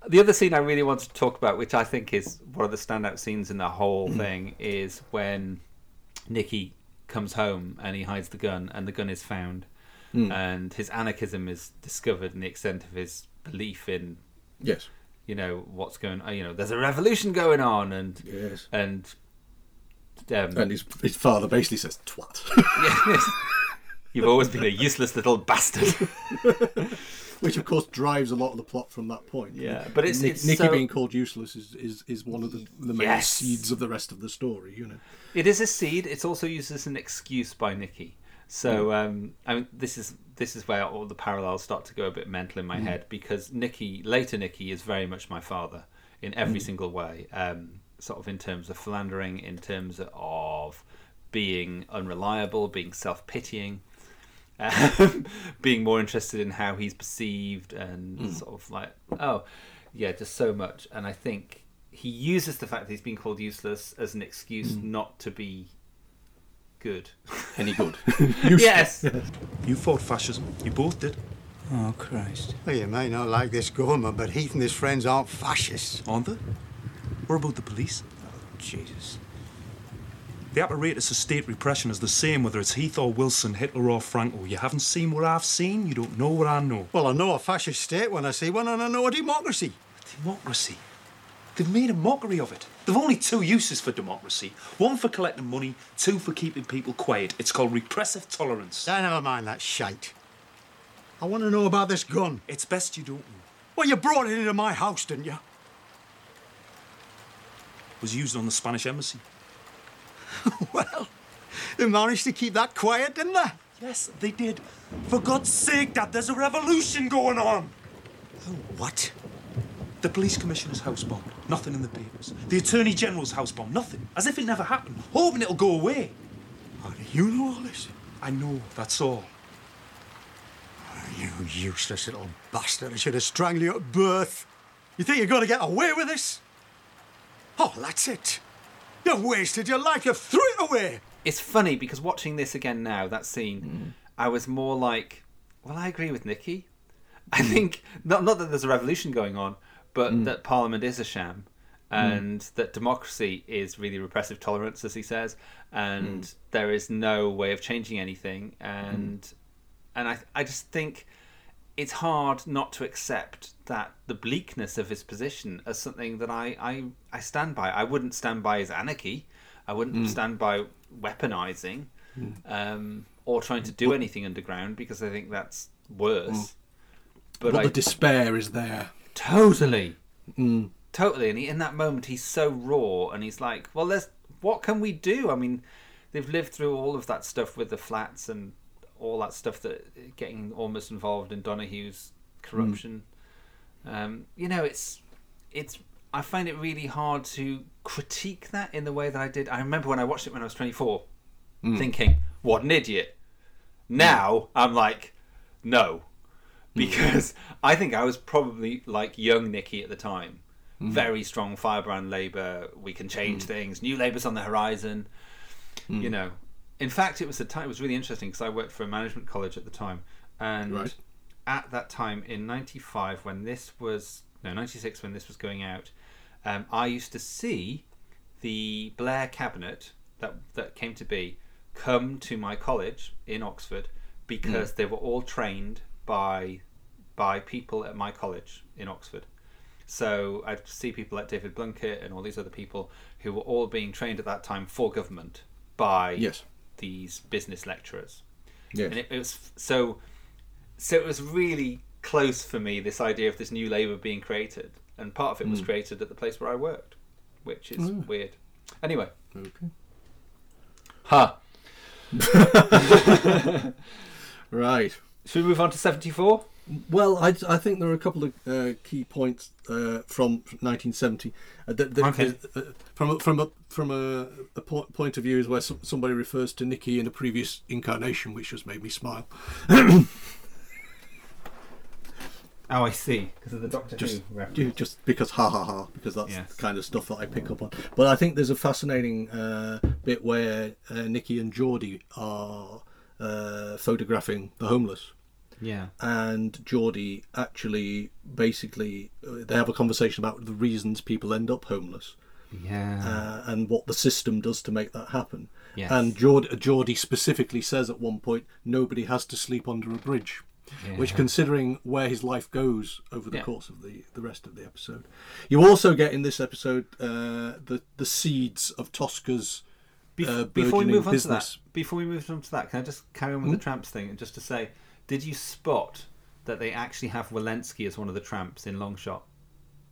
the other scene I really wanted to talk about, which I think is one of the standout scenes in the whole Mm. thing, is when Nicky comes home and he hides the gun, and the gun is found, Mm. and his anarchism is discovered, and the extent of his belief in Yes. you know what's going on. You know, there's a revolution going on, and Yes. and um, and his his father basically says twat. Yes. You've always been a useless little bastard. Which of course drives a lot of the plot from that point. Yeah, but it's- Nick, it's Nicky so- being called useless is, is, is one of the, the main Yes. seeds of the rest of the story. You know. It is a seed. It's also used as an excuse by Nicky. So um, I mean, this is this is where all the parallels start to go a bit mental in my Mm. head because Nicky, later Nicky, is very much my father in every Mm. single way. Um, sort of in terms of philandering, in terms of being unreliable, being self-pitying, um, being more interested in how he's perceived, and Mm. sort of like, oh, yeah, just so much. And I think he uses the fact that he's been called useless as an excuse Mm. not to be good. Any good. yes. You fought fascism. You both did. Oh, Christ. Well, you may not like this government, but Heath and his friends aren't fascists. Aren't they? What about the police? Oh, Jesus. The apparatus of state repression is the same whether it's Heath or Wilson, Hitler or Franco. You haven't seen what I've seen, you don't know what I know. Well, I know a fascist state when I see one, and I know a democracy. Democracy? They've made a mockery of it. They've only two uses for democracy one for collecting money, two for keeping people quiet. It's called repressive tolerance. Now, never mind that shite. I want to know about this gun. It's best you don't know. Well, you brought it into my house, didn't you? It was used on the Spanish embassy. well, they managed to keep that quiet, didn't they? Yes, they did. For God's sake, Dad, there's a revolution going on. Oh, what? The police commissioner's house bomb. Nothing in the papers. The attorney general's house bomb. Nothing. As if it never happened. Hoping it'll go away. How do you know all this? I know, that's all. You useless little bastard. I should have strangled you at birth. You think you're going to get away with this? Oh, that's it. You've wasted your life. You've threw it away. It's funny because watching this again now, that scene, Mm. I was more like, well, I agree with Nicky. I think not not that there's a revolution going on, but Mm. that Parliament is a sham, and that democracy is really repressive tolerance, as he says, and Mm. there is no way of changing anything, and and I I just think it's hard not to accept that the bleakness of his position as something that I, I, I stand by. I wouldn't stand by his anarchy. I wouldn't Mm. stand by weaponizing Mm. um, or trying to do anything underground because I think that's worse. Mm. But, But, I, the despair is there. Totally. Mm. Totally. And he, in that moment, he's so raw and he's like, well, there's, what can we do? I mean, they've lived through all of that stuff with the flats and all that stuff that getting almost involved in Donohue's corruption. Um, you know, it's, it's, I find it really hard to critique that in the way that I did. I remember when I watched it when I was 24, Mm. thinking, what an idiot. Now I'm like, no. Because I think I was probably like young Nicky at the time. Mhm. Very strong firebrand Labour. We can change Mm. things. New Labour's on the horizon. Mm. You know. In fact, it was the time. It was really interesting because I worked for a management college at the time, and Right. at that time in '95, when this was no '96, when this was going out, um, I used to see the Blair cabinet that that came to be come to my college in Oxford because Mm. they were all trained by by people at my college in Oxford. So I'd see people like David Blunkett and all these other people who were all being trained at that time for government by Yes. These business lecturers. And it, it was so so it was really close for me this idea of this new labour being created, and part of it was Mm. created at the place where I worked, which is Mm. weird. Anyway, Okay. ha. right. Should we move on to seventy four? Well, I, I think there are a couple of uh, key points uh, from 1970. Uh, that, that, Okay. uh, from a, from a from a, a po- point of view is where some, somebody refers to Nikki in a previous incarnation, which just made me smile. Oh, I see. Because of the Doctor just, Who reference. ju- just because ha ha ha because that's Yes. the kind of stuff that I pick up on. But I think there's a fascinating uh, bit where uh, Nicky and Geordie are uh, photographing the homeless. Yeah. And Geordie actually basically uh, they have a conversation about the reasons people end up homeless. Yeah. Uh, and what the system does to make that happen. Yes. And Geordie, Geordie specifically says at one point, nobody has to sleep under a bridge. Which, considering where his life goes over the Yeah. course of the, the rest of the episode, you also get in this episode uh, the the seeds of Tosker's uh, Bef- before we move on business. to that, before we move on to that, can I just carry on with Hmm? the tramps thing and just to say, did you spot that they actually have Walensky as one of the tramps in Longshot?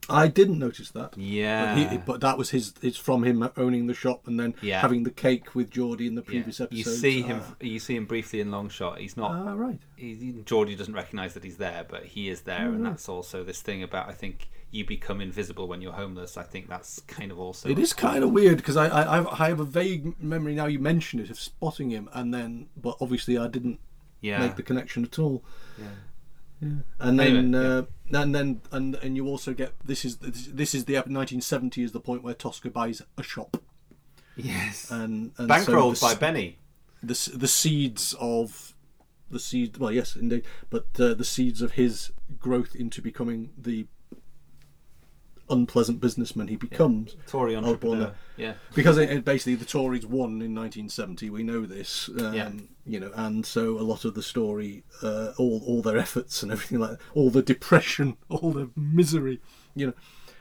I didn't notice that. Yeah. but, he, but that was his. It's from him owning the shop and then Yeah. having the cake with Geordie in the Yeah. previous episode. You see him. You see him briefly in Longshot. He's not. Ah, right. He, Geordie doesn't recognise that he's there, but he is there, Oh, and right. that's also this thing about. I think you become invisible when you're homeless. I think that's kind of also. It is kind of weird because I, I I have a vague memory now. You mention it of spotting him, and then but obviously I didn't Yeah. make the connection at all. Yeah. Yeah. And then Anyway, uh, and then and and you also get this is this, this is the 1970 is the point where Tosker buys a shop. Yes. And, and Bankrolled so the by Benny. The the seeds of the seed well yes indeed but uh, the seeds of his growth into becoming the unpleasant businessman he becomes Tory entrepreneur, yeah. because it, it basically the Tories won in 1970 we know this um, Yeah. you know and so a lot of the story uh, all all their efforts and everything like that, all the depression all the misery you know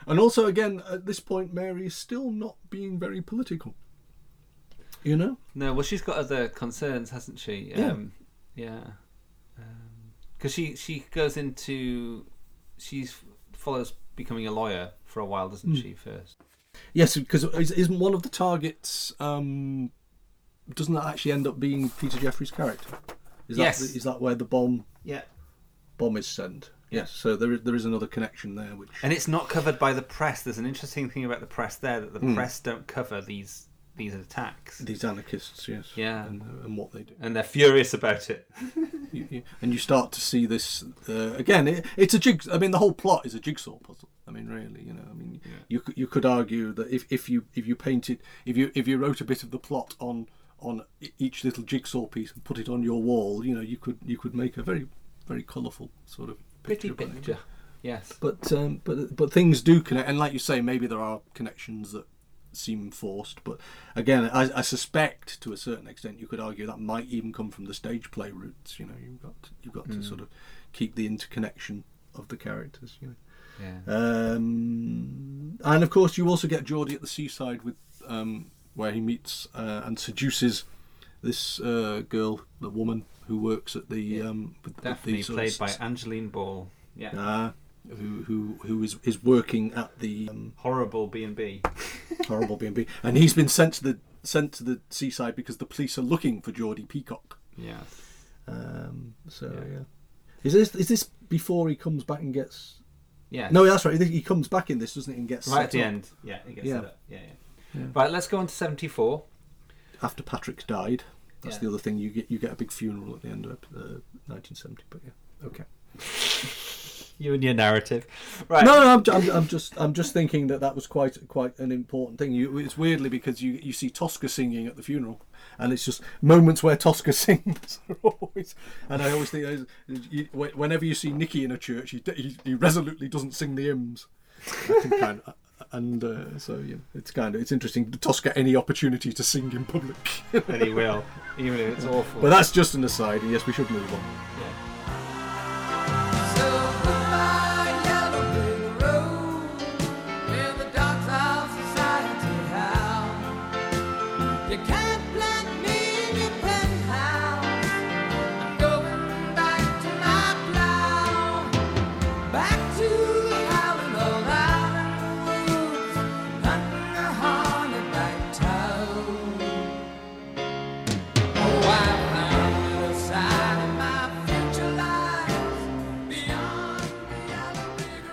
and also again at this point Mary is still not being very political you know No, well, she's got other concerns, hasn't she? Yeah. Um, yeah. Because she she goes into she's follows becoming a lawyer for a while, doesn't Mm. she? First. Yes, because is- isn't one of the targets? Um, doesn't that actually end up being Peter Jeffrey's character? Is that Yes. is that where the bomb? Yeah. Bomb is sent. Yes. So there is there is another connection there, which And it's not covered by the press. There's an interesting thing about the press there that the Mm. press don't cover these these attacks. these anarchists, yes, Yeah. and, and what they do, And they're furious about it. You- you- and you start to see this uh, again. It, it's a jig. I mean, the whole plot is a jigsaw puzzle. I mean, really, you know. I mean, you could you could argue that if, if you if you painted if you if you wrote a bit of the plot on on each little jigsaw piece and put it on your wall, you know, you could you could make a very very colourful sort of Pretty picture. it. picture. Yes. But um, but but things do connect, and like you say, maybe there are connections that seem forced. But again, I, I suspect to a certain extent you could argue that might even come from the stage play roots. You know, you've got to, you've got to Mm. sort of keep the interconnection of the characters. You know. Yeah. Um, and of course, you also get Geordie at the seaside with um, where he meets uh, and seduces this uh, girl, the woman who works at the um, with, with the of played by Angeline Ball. Yeah. Ah, who who who is is working at the um, Horrible B and B. horrible B and B, and he's been sent to the sent to the seaside because the police are looking for Geordie Peacock. Yeah. Um, so yeah. is this is this before he comes back and gets? Yes. No, that's right. He comes back in this, doesn't he? And gets Right set at the up. end. Yeah, he gets yeah. Yeah, yeah. Yeah. Right, let's go on to 74. After Patrick's died, that's Yeah. the other thing. You get you get a big funeral at the end of uh, 1970. But yeah, okay. You and your narrative. Right. No, no, I'm, I'm, I'm just, I'm just thinking that that was quite, quite an important thing. You, it's weirdly because you, you see Tosker singing at the funeral, and it's just moments where Tosker sings always. And I always think, uh, you, whenever you see Nicky in a church, he, he, he resolutely doesn't sing the hymns. Kind of, and uh, so yeah, it's kind of, it's interesting. Tosker any opportunity to sing in public, And he will, even if it's awful. But that's just an aside. and Yes, we should move on. You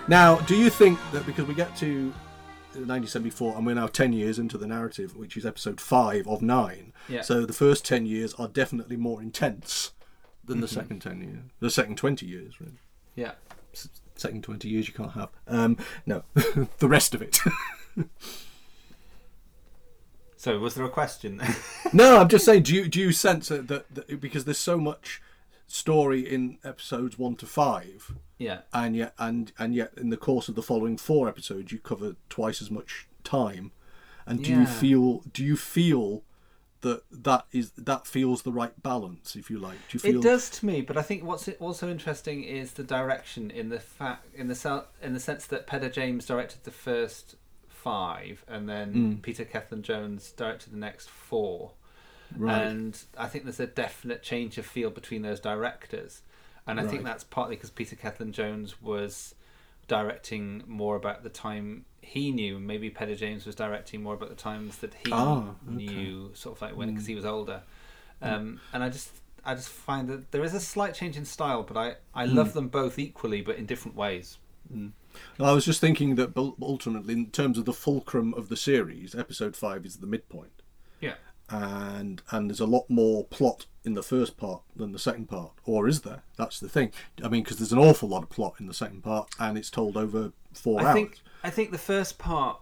Now, do you think that because we get to 1974 and we're now 10 years into the narrative, which is episode 5 of 9, Yeah. so the first 10 years are definitely more intense than the Mhm. second 10 years, the second 20 years, really. Yeah. S- Second 20 years you can't have. Um, no, the rest of it. So, was there a question? no, I'm just saying, do you, do you sense that, that, that because there's so much story in episodes 1 to 5, Yeah. and yet and and yet in the course of the following four episodes you cover twice as much time and do you feel do you feel that that is that feels the right balance if you like do you feel It does to me, but I think what's also interesting is the direction in the fact in the in the sense that Pedr James directed the first five, and then Mm. Peter Cellan Jones directed the next four. Right. And I think there's a definite change of feel between those directors, and I think that's partly because Peter Cellan Jones was directing more about the time he knew. Maybe Pedr James was directing more about the times that he Ah, okay. knew, sort of like when because Mm. he was older. Um, and I just I just find that there is a slight change in style, but I I love Mm. them both equally, but in different ways. Mm. I was just thinking that ultimately, in terms of the fulcrum of the series, episode five is the midpoint. And and there's a lot more plot in the first part than the second part, or is there? That's the thing. I mean, because there's an awful lot of plot in the second part, and it's told over four I hours. think I think the first part,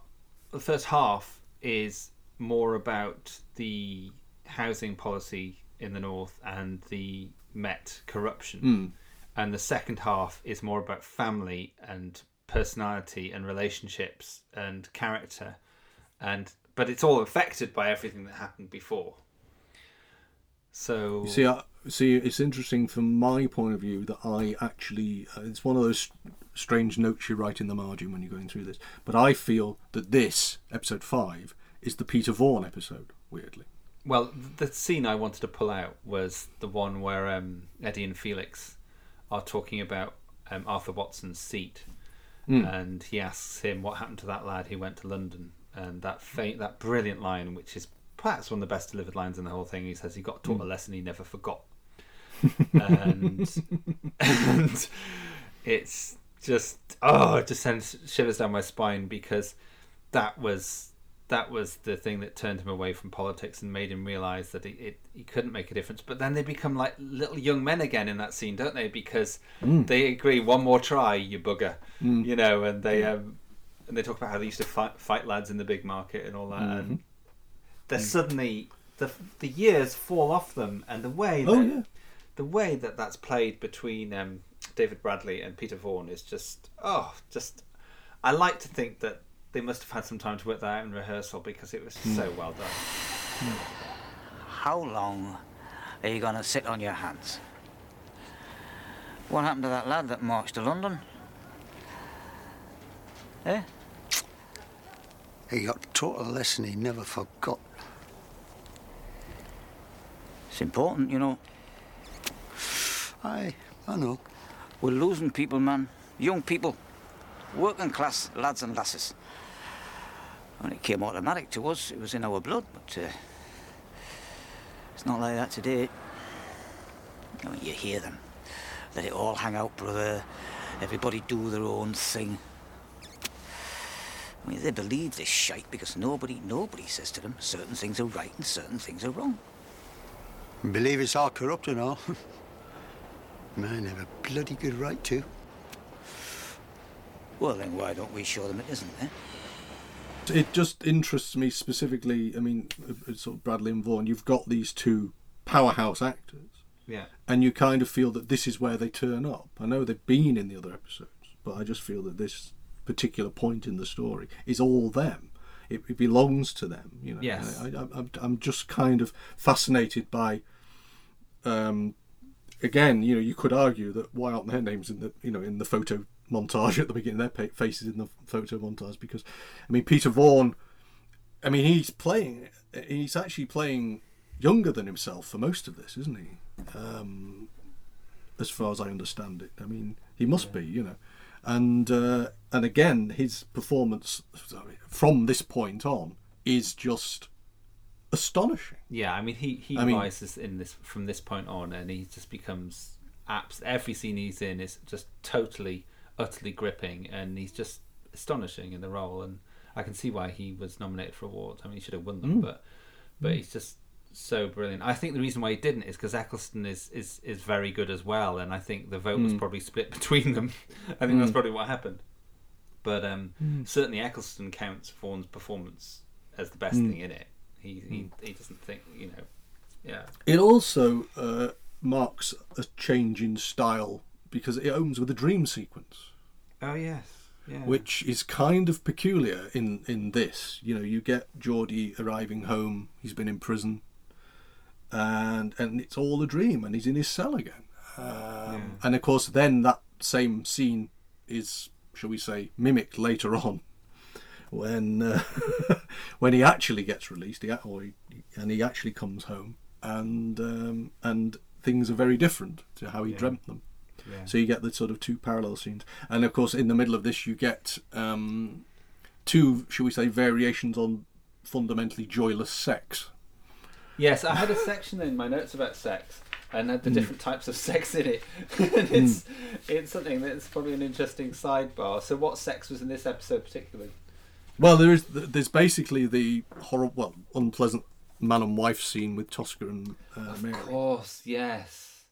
the first half is more about the housing policy in the north and the Met corruption, Mm. and the second half is more about family and personality and relationships and character, and but it's all affected by everything that happened before. So You see, I, see, it's interesting from my point of view that I actually, uh, it's one of those strange notes you write in the margin when you're going through this. But I feel that this episode five is the Peter Vaughan episode. Weirdly, Well, the scene I wanted to pull out was the one where um, Eddie and Felix are talking about um, Arthur Watson's seat, Mm. and he asks him what happened to that lad who went to London, and that fa- that brilliant line, which is perhaps one of the best delivered lines in the whole thing. He says he got taught a Mm. lesson he never forgot, and, and it's just oh, it just sends shivers down my spine because that was that was the thing that turned him away from politics and made him realize that he, it, he couldn't make a difference. But then they become like little young men again in that scene, don't they? Because Mm. they agree one more try, you bugger, Mm. you know, and they um, and they talk about how they used to fight, fight lads in the big market and all that. Mhm. And they're suddenly the the years fall off them, and the way that Oh, yeah. the way that that's played between um, David Bradley and Peter Vaughan is just oh, just I like to think that they must have had some time to work that out in rehearsal because it was Hmm. so well done. How long are you going to sit on your hands? What happened to that lad that marched to London? Eh? He got taught a lesson he never forgot. It's important, you know. Aye, I know. We're losing people, man. Young people. Working class lads and lasses. When it came automatic to us, it was in our blood, but uh, it's not like that today. You, know, you hear them. Let it all hang out, brother. Everybody do their own thing. I mean, they believe this shite because nobody, nobody says to them certain things are right and certain things are wrong. Believe it's all corrupt and all. Man, have a bloody good right to. Well, then why don't we show them it isn't, eh? It just interests me specifically. I mean, uh, sort of Bradley and Vaughan. You've got these two powerhouse actors, Yeah. and you kind of feel that this is where they turn up. I know they've been in the other episodes, but I just feel that this particular point in the story is all them. It, it belongs to them. You know. Yes. I, I, I'm, I'm just kind of fascinated by. Um, again, you know, you could argue that why aren't their names in the you know in the photo montage at the beginning, their faces in the photo montage? Because, I mean, Peter Vaughan, I mean, he's playing, he's actually playing younger than himself for most of this, isn't he? Um, as far as I understand it, I mean, he must be, you know, and uh, and again, his performance sorry, from this point on is just astonishing. Yeah, I mean he he I mean- rises in this from this point on, and he just becomes abs. Every scene he's in is just totally, utterly gripping, and he's just astonishing in the role. And I can see why he was nominated for awards. I mean, he should have won them, Mm. but but he's just so brilliant. I think the reason why he didn't is because Eccleston is, is is very good as well, and I think the vote was Mm. probably split between them. I think that's Mm. probably what happened. But um, Mm. certainly Eccleston counts Vaughan's performance as the best Mm. thing in it. He, he he doesn't think you know, yeah. It also uh, marks a change in style because it opens with a dream sequence. Oh yes, yeah. which is kind of peculiar in in this. You know, you get Geordie arriving home. He's been in prison, and and it's all a dream, and he's in his cell again. Um, And of course, then that same scene is, shall we say, mimicked later on. When uh, when he actually gets released, he, or he, and he actually comes home, and um, and things are very different to how he Yeah. dreamt them. Yeah. So you get the sort of two parallel scenes, and of course, in the middle of this, you get um, two, shall we say, variations on fundamentally joyless sex. Yes, I had a section in my notes about sex and had the Mm. different types of sex in it. and it's it's something that's probably an interesting sidebar. So, what sex was in this episode particularly? Well, there is there's basically the horrible, well, unpleasant man and wife scene with Tosker and uh, Mary. Of course, yes.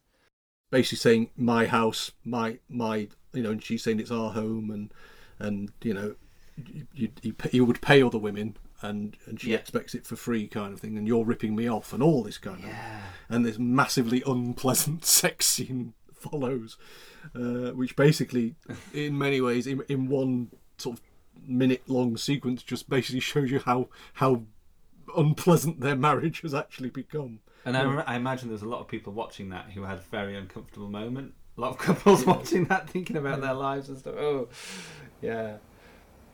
basically saying my house, my my, you know, and she's saying it's our home, and and you know, you, you, he, he would pay other women, and and she Yeah. expects it for free, kind of thing, and you're ripping me off, and all this kind of, and this massively unpleasant sex scene follows, uh, which basically, in many ways, in in one sort of minute long sequence, just basically shows you how how unpleasant their marriage has actually become. And I, You know, rem- I imagine there's a lot of people watching that who had a very uncomfortable moment. A lot of couples watching that, thinking about their lives and stuff. Oh, yeah.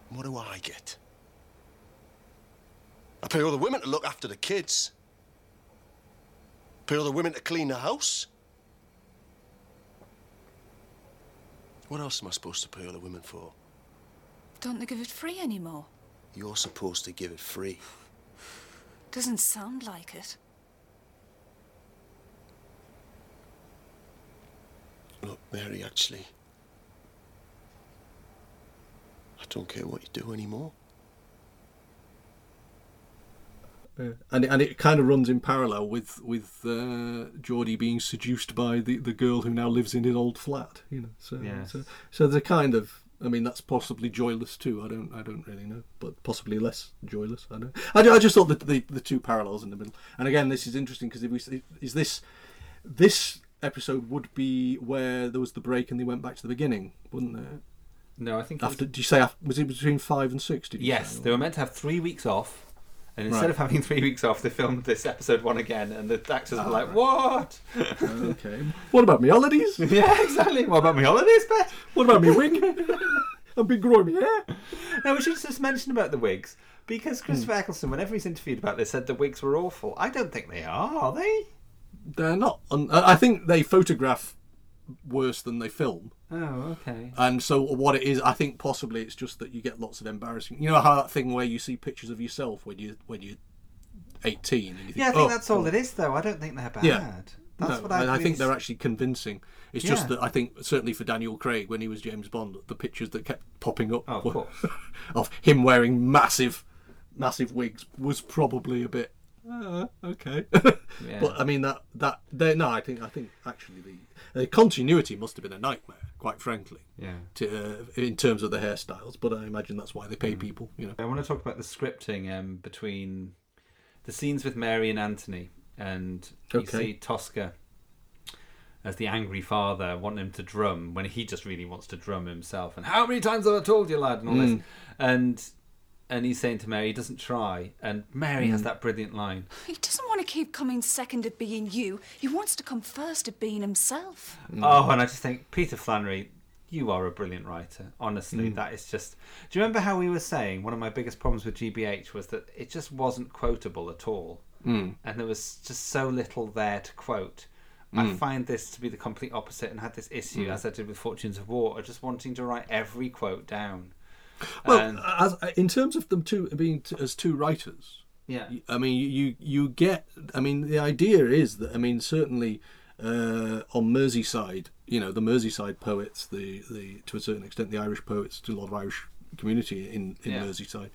What do I get? I pay all the women to look after the kids. Pay all the women to clean the house. What else am I supposed to pay all the women for? Don't they give it free anymore? You're supposed to give it free. Doesn't sound like it. Look, Mary, actually, I don't care what you do anymore. Yeah. And it, and it kind of runs in parallel with with uh, Geordie being seduced by the, the girl who now lives in his old flat. You know, so Yes. so so the kind of I mean that's possibly joyless too. I don't I don't really know, but possibly less joyless. I don't. I, I just thought that the the two parallels in the middle. And again, this is interesting because if we is this this episode would be where there was the break and they went back to the beginning, wouldn't there? No, I think after. was- Did you say after, was it between five and six? Did you Yes, say? they were meant to have three weeks off, and instead Right. of having three weeks off, they filmed this episode one again, and the actors Ah, were like, right. "What? okay. What about me holidays? yeah, exactly. What about my holidays, Bet? What about me wig? I've been growing my hair. No, we should just mention about the wigs because Christopher Hmm. Eccleston, whenever he's interviewed about this, said the wigs were awful. I don't think they are. Are they? They're not. I think they photograph worse than they film. Oh, okay. And so what it is, I think possibly it's just that you get lots of embarrassing. You know how that thing where you see pictures of yourself when you when you're 18 and you think, Yeah, I think "Oh, that's all well." it is, though. I don't think they're bad. Yeah. That's No, what I. and I think they're actually convincing. It's just that I think certainly for Daniel Craig when he was James Bond, the pictures that kept popping up Oh, of of him wearing massive, massive wigs was probably a bit uh, okay. Yeah. But I mean that that they no, I think I think actually the, the continuity must have been a nightmare, quite frankly. Yeah. To, uh, in terms of the hairstyles, but I imagine that's why they pay people. You know. I want to talk about the scripting um, between the scenes with Mary and Anthony, and you Okay. see Tosker as the angry father wanting him to drum when he just really wants to drum himself. And how many times have I told you, lad? And all Mm. this, and and he's saying to Mary, he doesn't try. And Mary has Mm. that brilliant line. He doesn't want to keep coming second at being you. He wants to come first at being himself. Oh, and I just think Peter Flannery, you are a brilliant writer. Honestly, Mm. that is just. Do you remember how we were saying one of my biggest problems with GBH was that it just wasn't quotable at all, Mm. and there was just so little there to quote. I Mm. find this to be the complete opposite, and had this issue Mm. as I did with Fortunes of War, of just wanting to write every quote down. Well, And- as in terms of them two being t- as two writers, Yeah. I mean, you you get. I mean, the idea is that I mean, certainly uh, on Merseyside, you know, the Merseyside poets, the the to a certain extent, the Irish poets, to a lot of Irish community in in Yeah. Merseyside.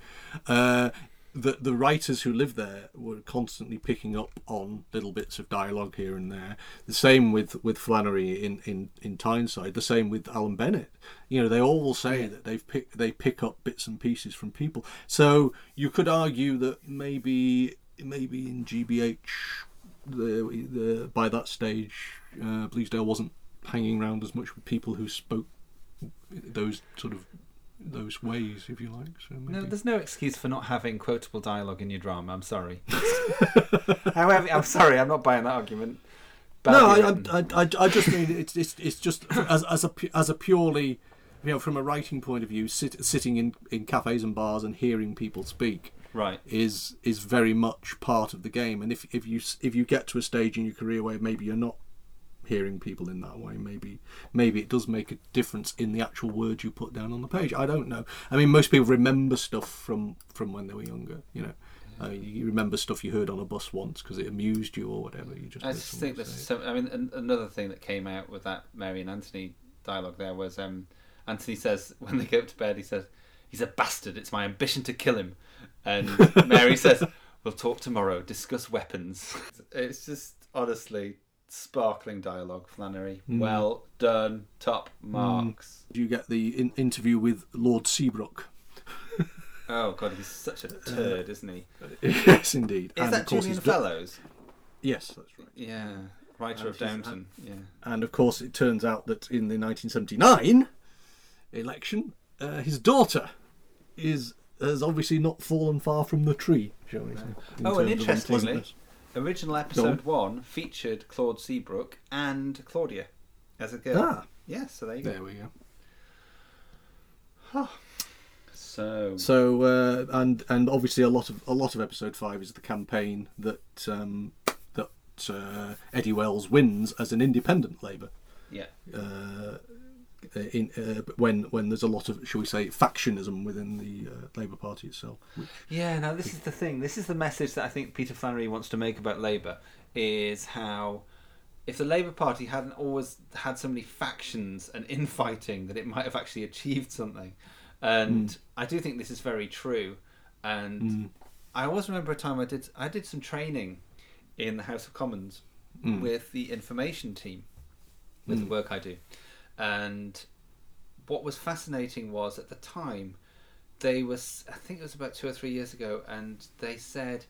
Uh, the the writers who lived there were constantly picking up on little bits of dialogue here and there. The same with with Flannery in in in Tyneside. The same with Alan Bennett. You know, they all will say that they've pick they pick up bits and pieces from people. So you could argue that maybe maybe in GBH, the, the by that stage, uh, Bleasdale wasn't hanging around as much with people who spoke those sort of those ways, if you like. So maybe. No, there's no excuse for not having quotable dialogue in your drama. I'm sorry. However, I'm sorry. I'm not buying that argument. No, I. I, I, I just mean it's it's, it's just as as a as a purely, you know, from a writing point of view, sit, sitting in, in cafes and bars and hearing people speak, Right. is is very much part of the game. And if if you if you get to a stage in your career where maybe you're not hearing people in that way, maybe maybe it does make a difference in the actual words you put down on the page. I don't know. I mean, most people remember stuff from from when they were younger. You know. Uh, you remember stuff you heard on a bus once because it amused you or whatever. You just I just think there's say it. so. I mean, an, another thing that came out with that Mary and Anthony dialogue there was um, Anthony says when they go to bed, he says, "He's a bastard. It's my ambition to kill him," and Mary says, "We'll talk tomorrow. Discuss weapons." It's just honestly sparkling dialogue, Flannery. Mm. Well done, top marks. You get the in- interview with Lord Seabrook. Oh god, he's such a turd, isn't he? yes, indeed. Is And that of course Julian he's do- Fellowes? Yes, that's right. Yeah, writer of And he's- Downton. Yeah. And of course, it turns out that in the 1979 election, uh, his daughter is has obviously not fallen far from the tree, shall we say? in Oh, and of interestingly. Original episode on. one featured Claude Seabrook and Claudia as a girl. Ah. Yeah, so there you go. There we go. So, So uh, and and obviously a lot of a lot of episode five is the campaign that um, that uh, Eddie Wells wins as an independent Labour. Yeah. Uh, in uh, when when there's a lot of shall we say factionism within the uh, Labour Party itself. Which, yeah, now this is the thing. This is the message that I think Peter Flannery wants to make about Labour is how if the Labour Party hadn't always had so many factions and infighting that it might have actually achieved something. And Mm. I do think this is very true. And Mm. I always remember a time I did I did some training in the House of Commons Mm. with the information team with the Mm. work I do. And what was fascinating was at the time they was I think it was about two or three years ago, and they said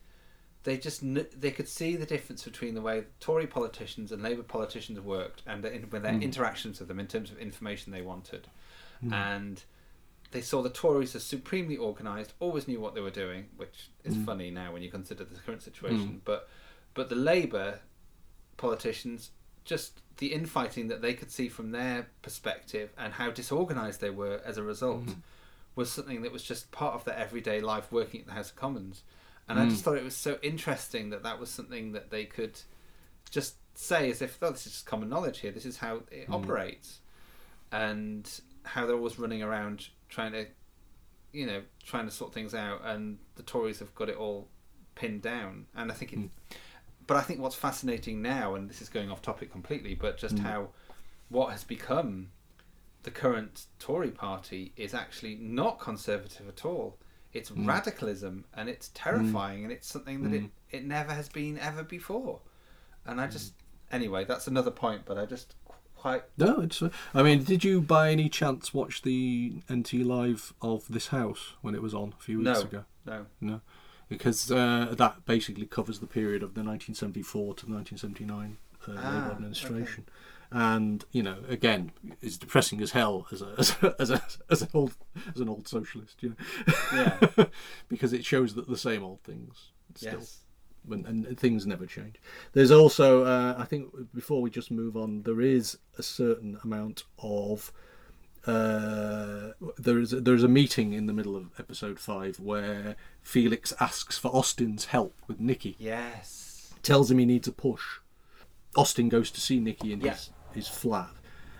they just kn- they could see the difference between the way Tory politicians and Labour politicians worked, and the, in, with their Mm. interactions with them in terms of information they wanted, Mm. and they saw the Tories as supremely organised, always knew what they were doing, which is Mm. funny now when you consider the current situation. Mm. But but the Labour politicians, just the infighting that they could see from their perspective and how disorganised they were as a result Mhm. was something that was just part of their everyday life working at the House of Commons. And I Mm. just thought it was so interesting that that was something that they could just say as if, oh, this is just common knowledge here. This is how it Mm. operates, and how they're always running around trying to, you know, trying to sort things out. And the Tories have got it all pinned down. And I think it. But I think what's fascinating now, and this is going off topic completely, but just Mm. how what has become the current Tory party is actually not conservative at all. It's Mm. radicalism and it's terrifying and it's something that Mm. it, it never has been ever before. And I just, anyway, that's another point, but I just quite. No, it's. I mean, did you by any chance watch the NT live of this house when it was on a few weeks No, ago? no. no, because uh, that basically covers the period of the 1974 to 1979 uh, Ah, Labour administration. And you know, again, it's depressing as hell as a as a, as, a, as an old as an old socialist, you know. Yeah. because it shows that the same old things still Yes. when, and things never change. There's also, uh, I think, before we just move on, there is a certain amount of. Uh, there is there is a meeting in the middle of episode five where Felix asks for Austin's help with Nikki. Yes. Tells him he needs a push. Austin goes to see Nikki in Yeah. his his flat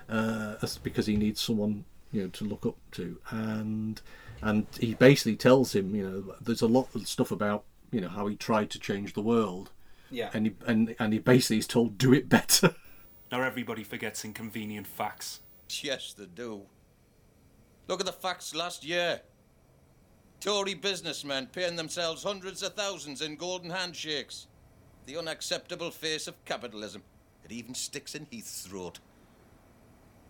uh, that's because he needs someone you know to look up to, and and he basically tells him you know there's a lot of stuff about you know how he tried to change the world. Yeah. And he and and he basically is told do it better. Now everybody forgets inconvenient facts. Yes, they do. Look at the facts last year. Tory businessmen paying themselves hundreds of thousands in golden handshakes. The unacceptable face of capitalism. It even sticks in Heath's throat.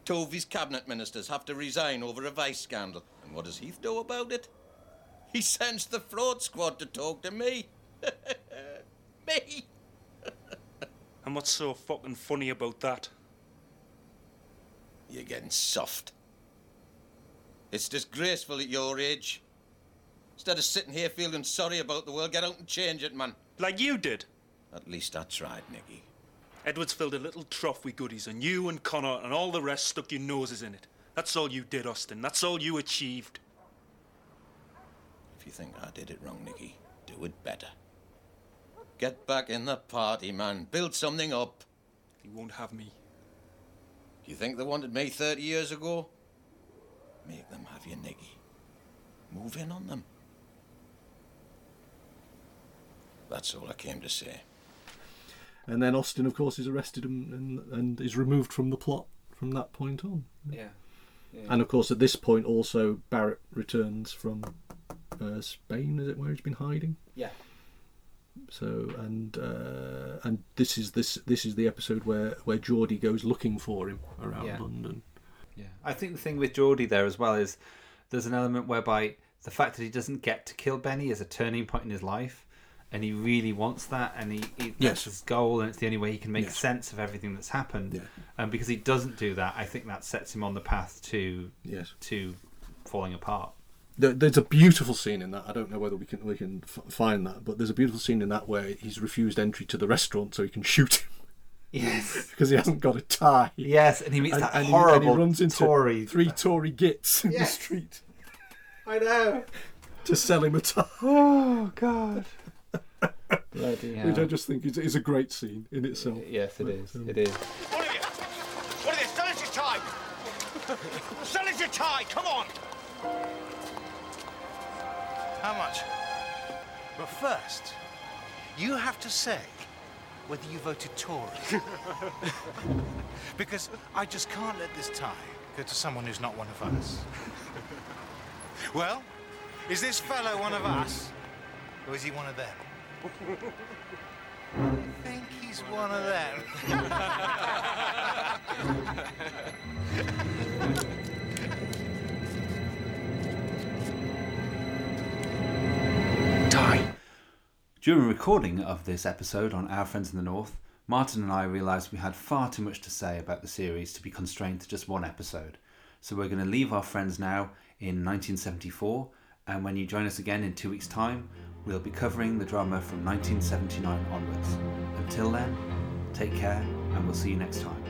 Tovey's cabinet ministers have to resign over a vice scandal. And what does Heath do about it? He sends the fraud squad to talk to me. me! And what's so fucking funny about that? You're getting soft. It's disgraceful at your age. Instead of sitting here feeling sorry about the world, get out and change it, man. Like you did. At least I tried, Nicky. Edwards filled a little trough with goodies, and you and Connor and all the rest stuck your noses in it. That's all you did, Austin. That's all you achieved. If you think I did it wrong, Nicky, do it better. Get back in the party, man. Build something up. He won't have me. You think they wanted me 30 years ago? Make them have you, Nicky. Move in on them. That's all I came to say. and then Austin, of course, is arrested and, and and is removed from the plot from that point on. Yeah. yeah. And of course, at this point, also Barrett returns from uh, Spain. Is it where he's been hiding? Yeah. So and uh, and this is this this is the episode where where Geordie goes looking for him around Yeah. London. Yeah, I think the thing with Geordie there as well is there's an element whereby the fact that he doesn't get to kill Benny is a turning point in his life, and he really wants that, and he, he that's Yes. his goal, and it's the only way he can make Yes. sense of everything that's happened. Yeah. And because he doesn't do that, I think that sets him on the path to Yes. to falling apart. There, there's a beautiful scene in that. I don't know whether we can we can f- find that, but there's a beautiful scene in that where he's refused entry to the restaurant so he can shoot him. Yes. because he hasn't got a tie. Yes, and he meets that and horrible and he runs into Tory. three Tory gits in Yes. the street I know. to sell him a tie. Oh God. Bloody Which I just think is, is a great scene in itself. Yes, it is. um, It is. What are you? What are you? Sell us your tie! Sell us your tie! Come on! How much? But first, you have to say whether you voted Tory. because I just can't let this tie go to someone who's not one of us. well, is this fellow one of us, or is he one of them? I think he's one of them. During recording of this episode on Our Friends in the North, Martin and I realised we had far too much to say about the series to be constrained to just one episode. So we're going to leave our friends now in 1974, and when you join us again in two weeks' time, we'll be covering the drama from 1979 onwards. Until then, take care, and we'll see you next time.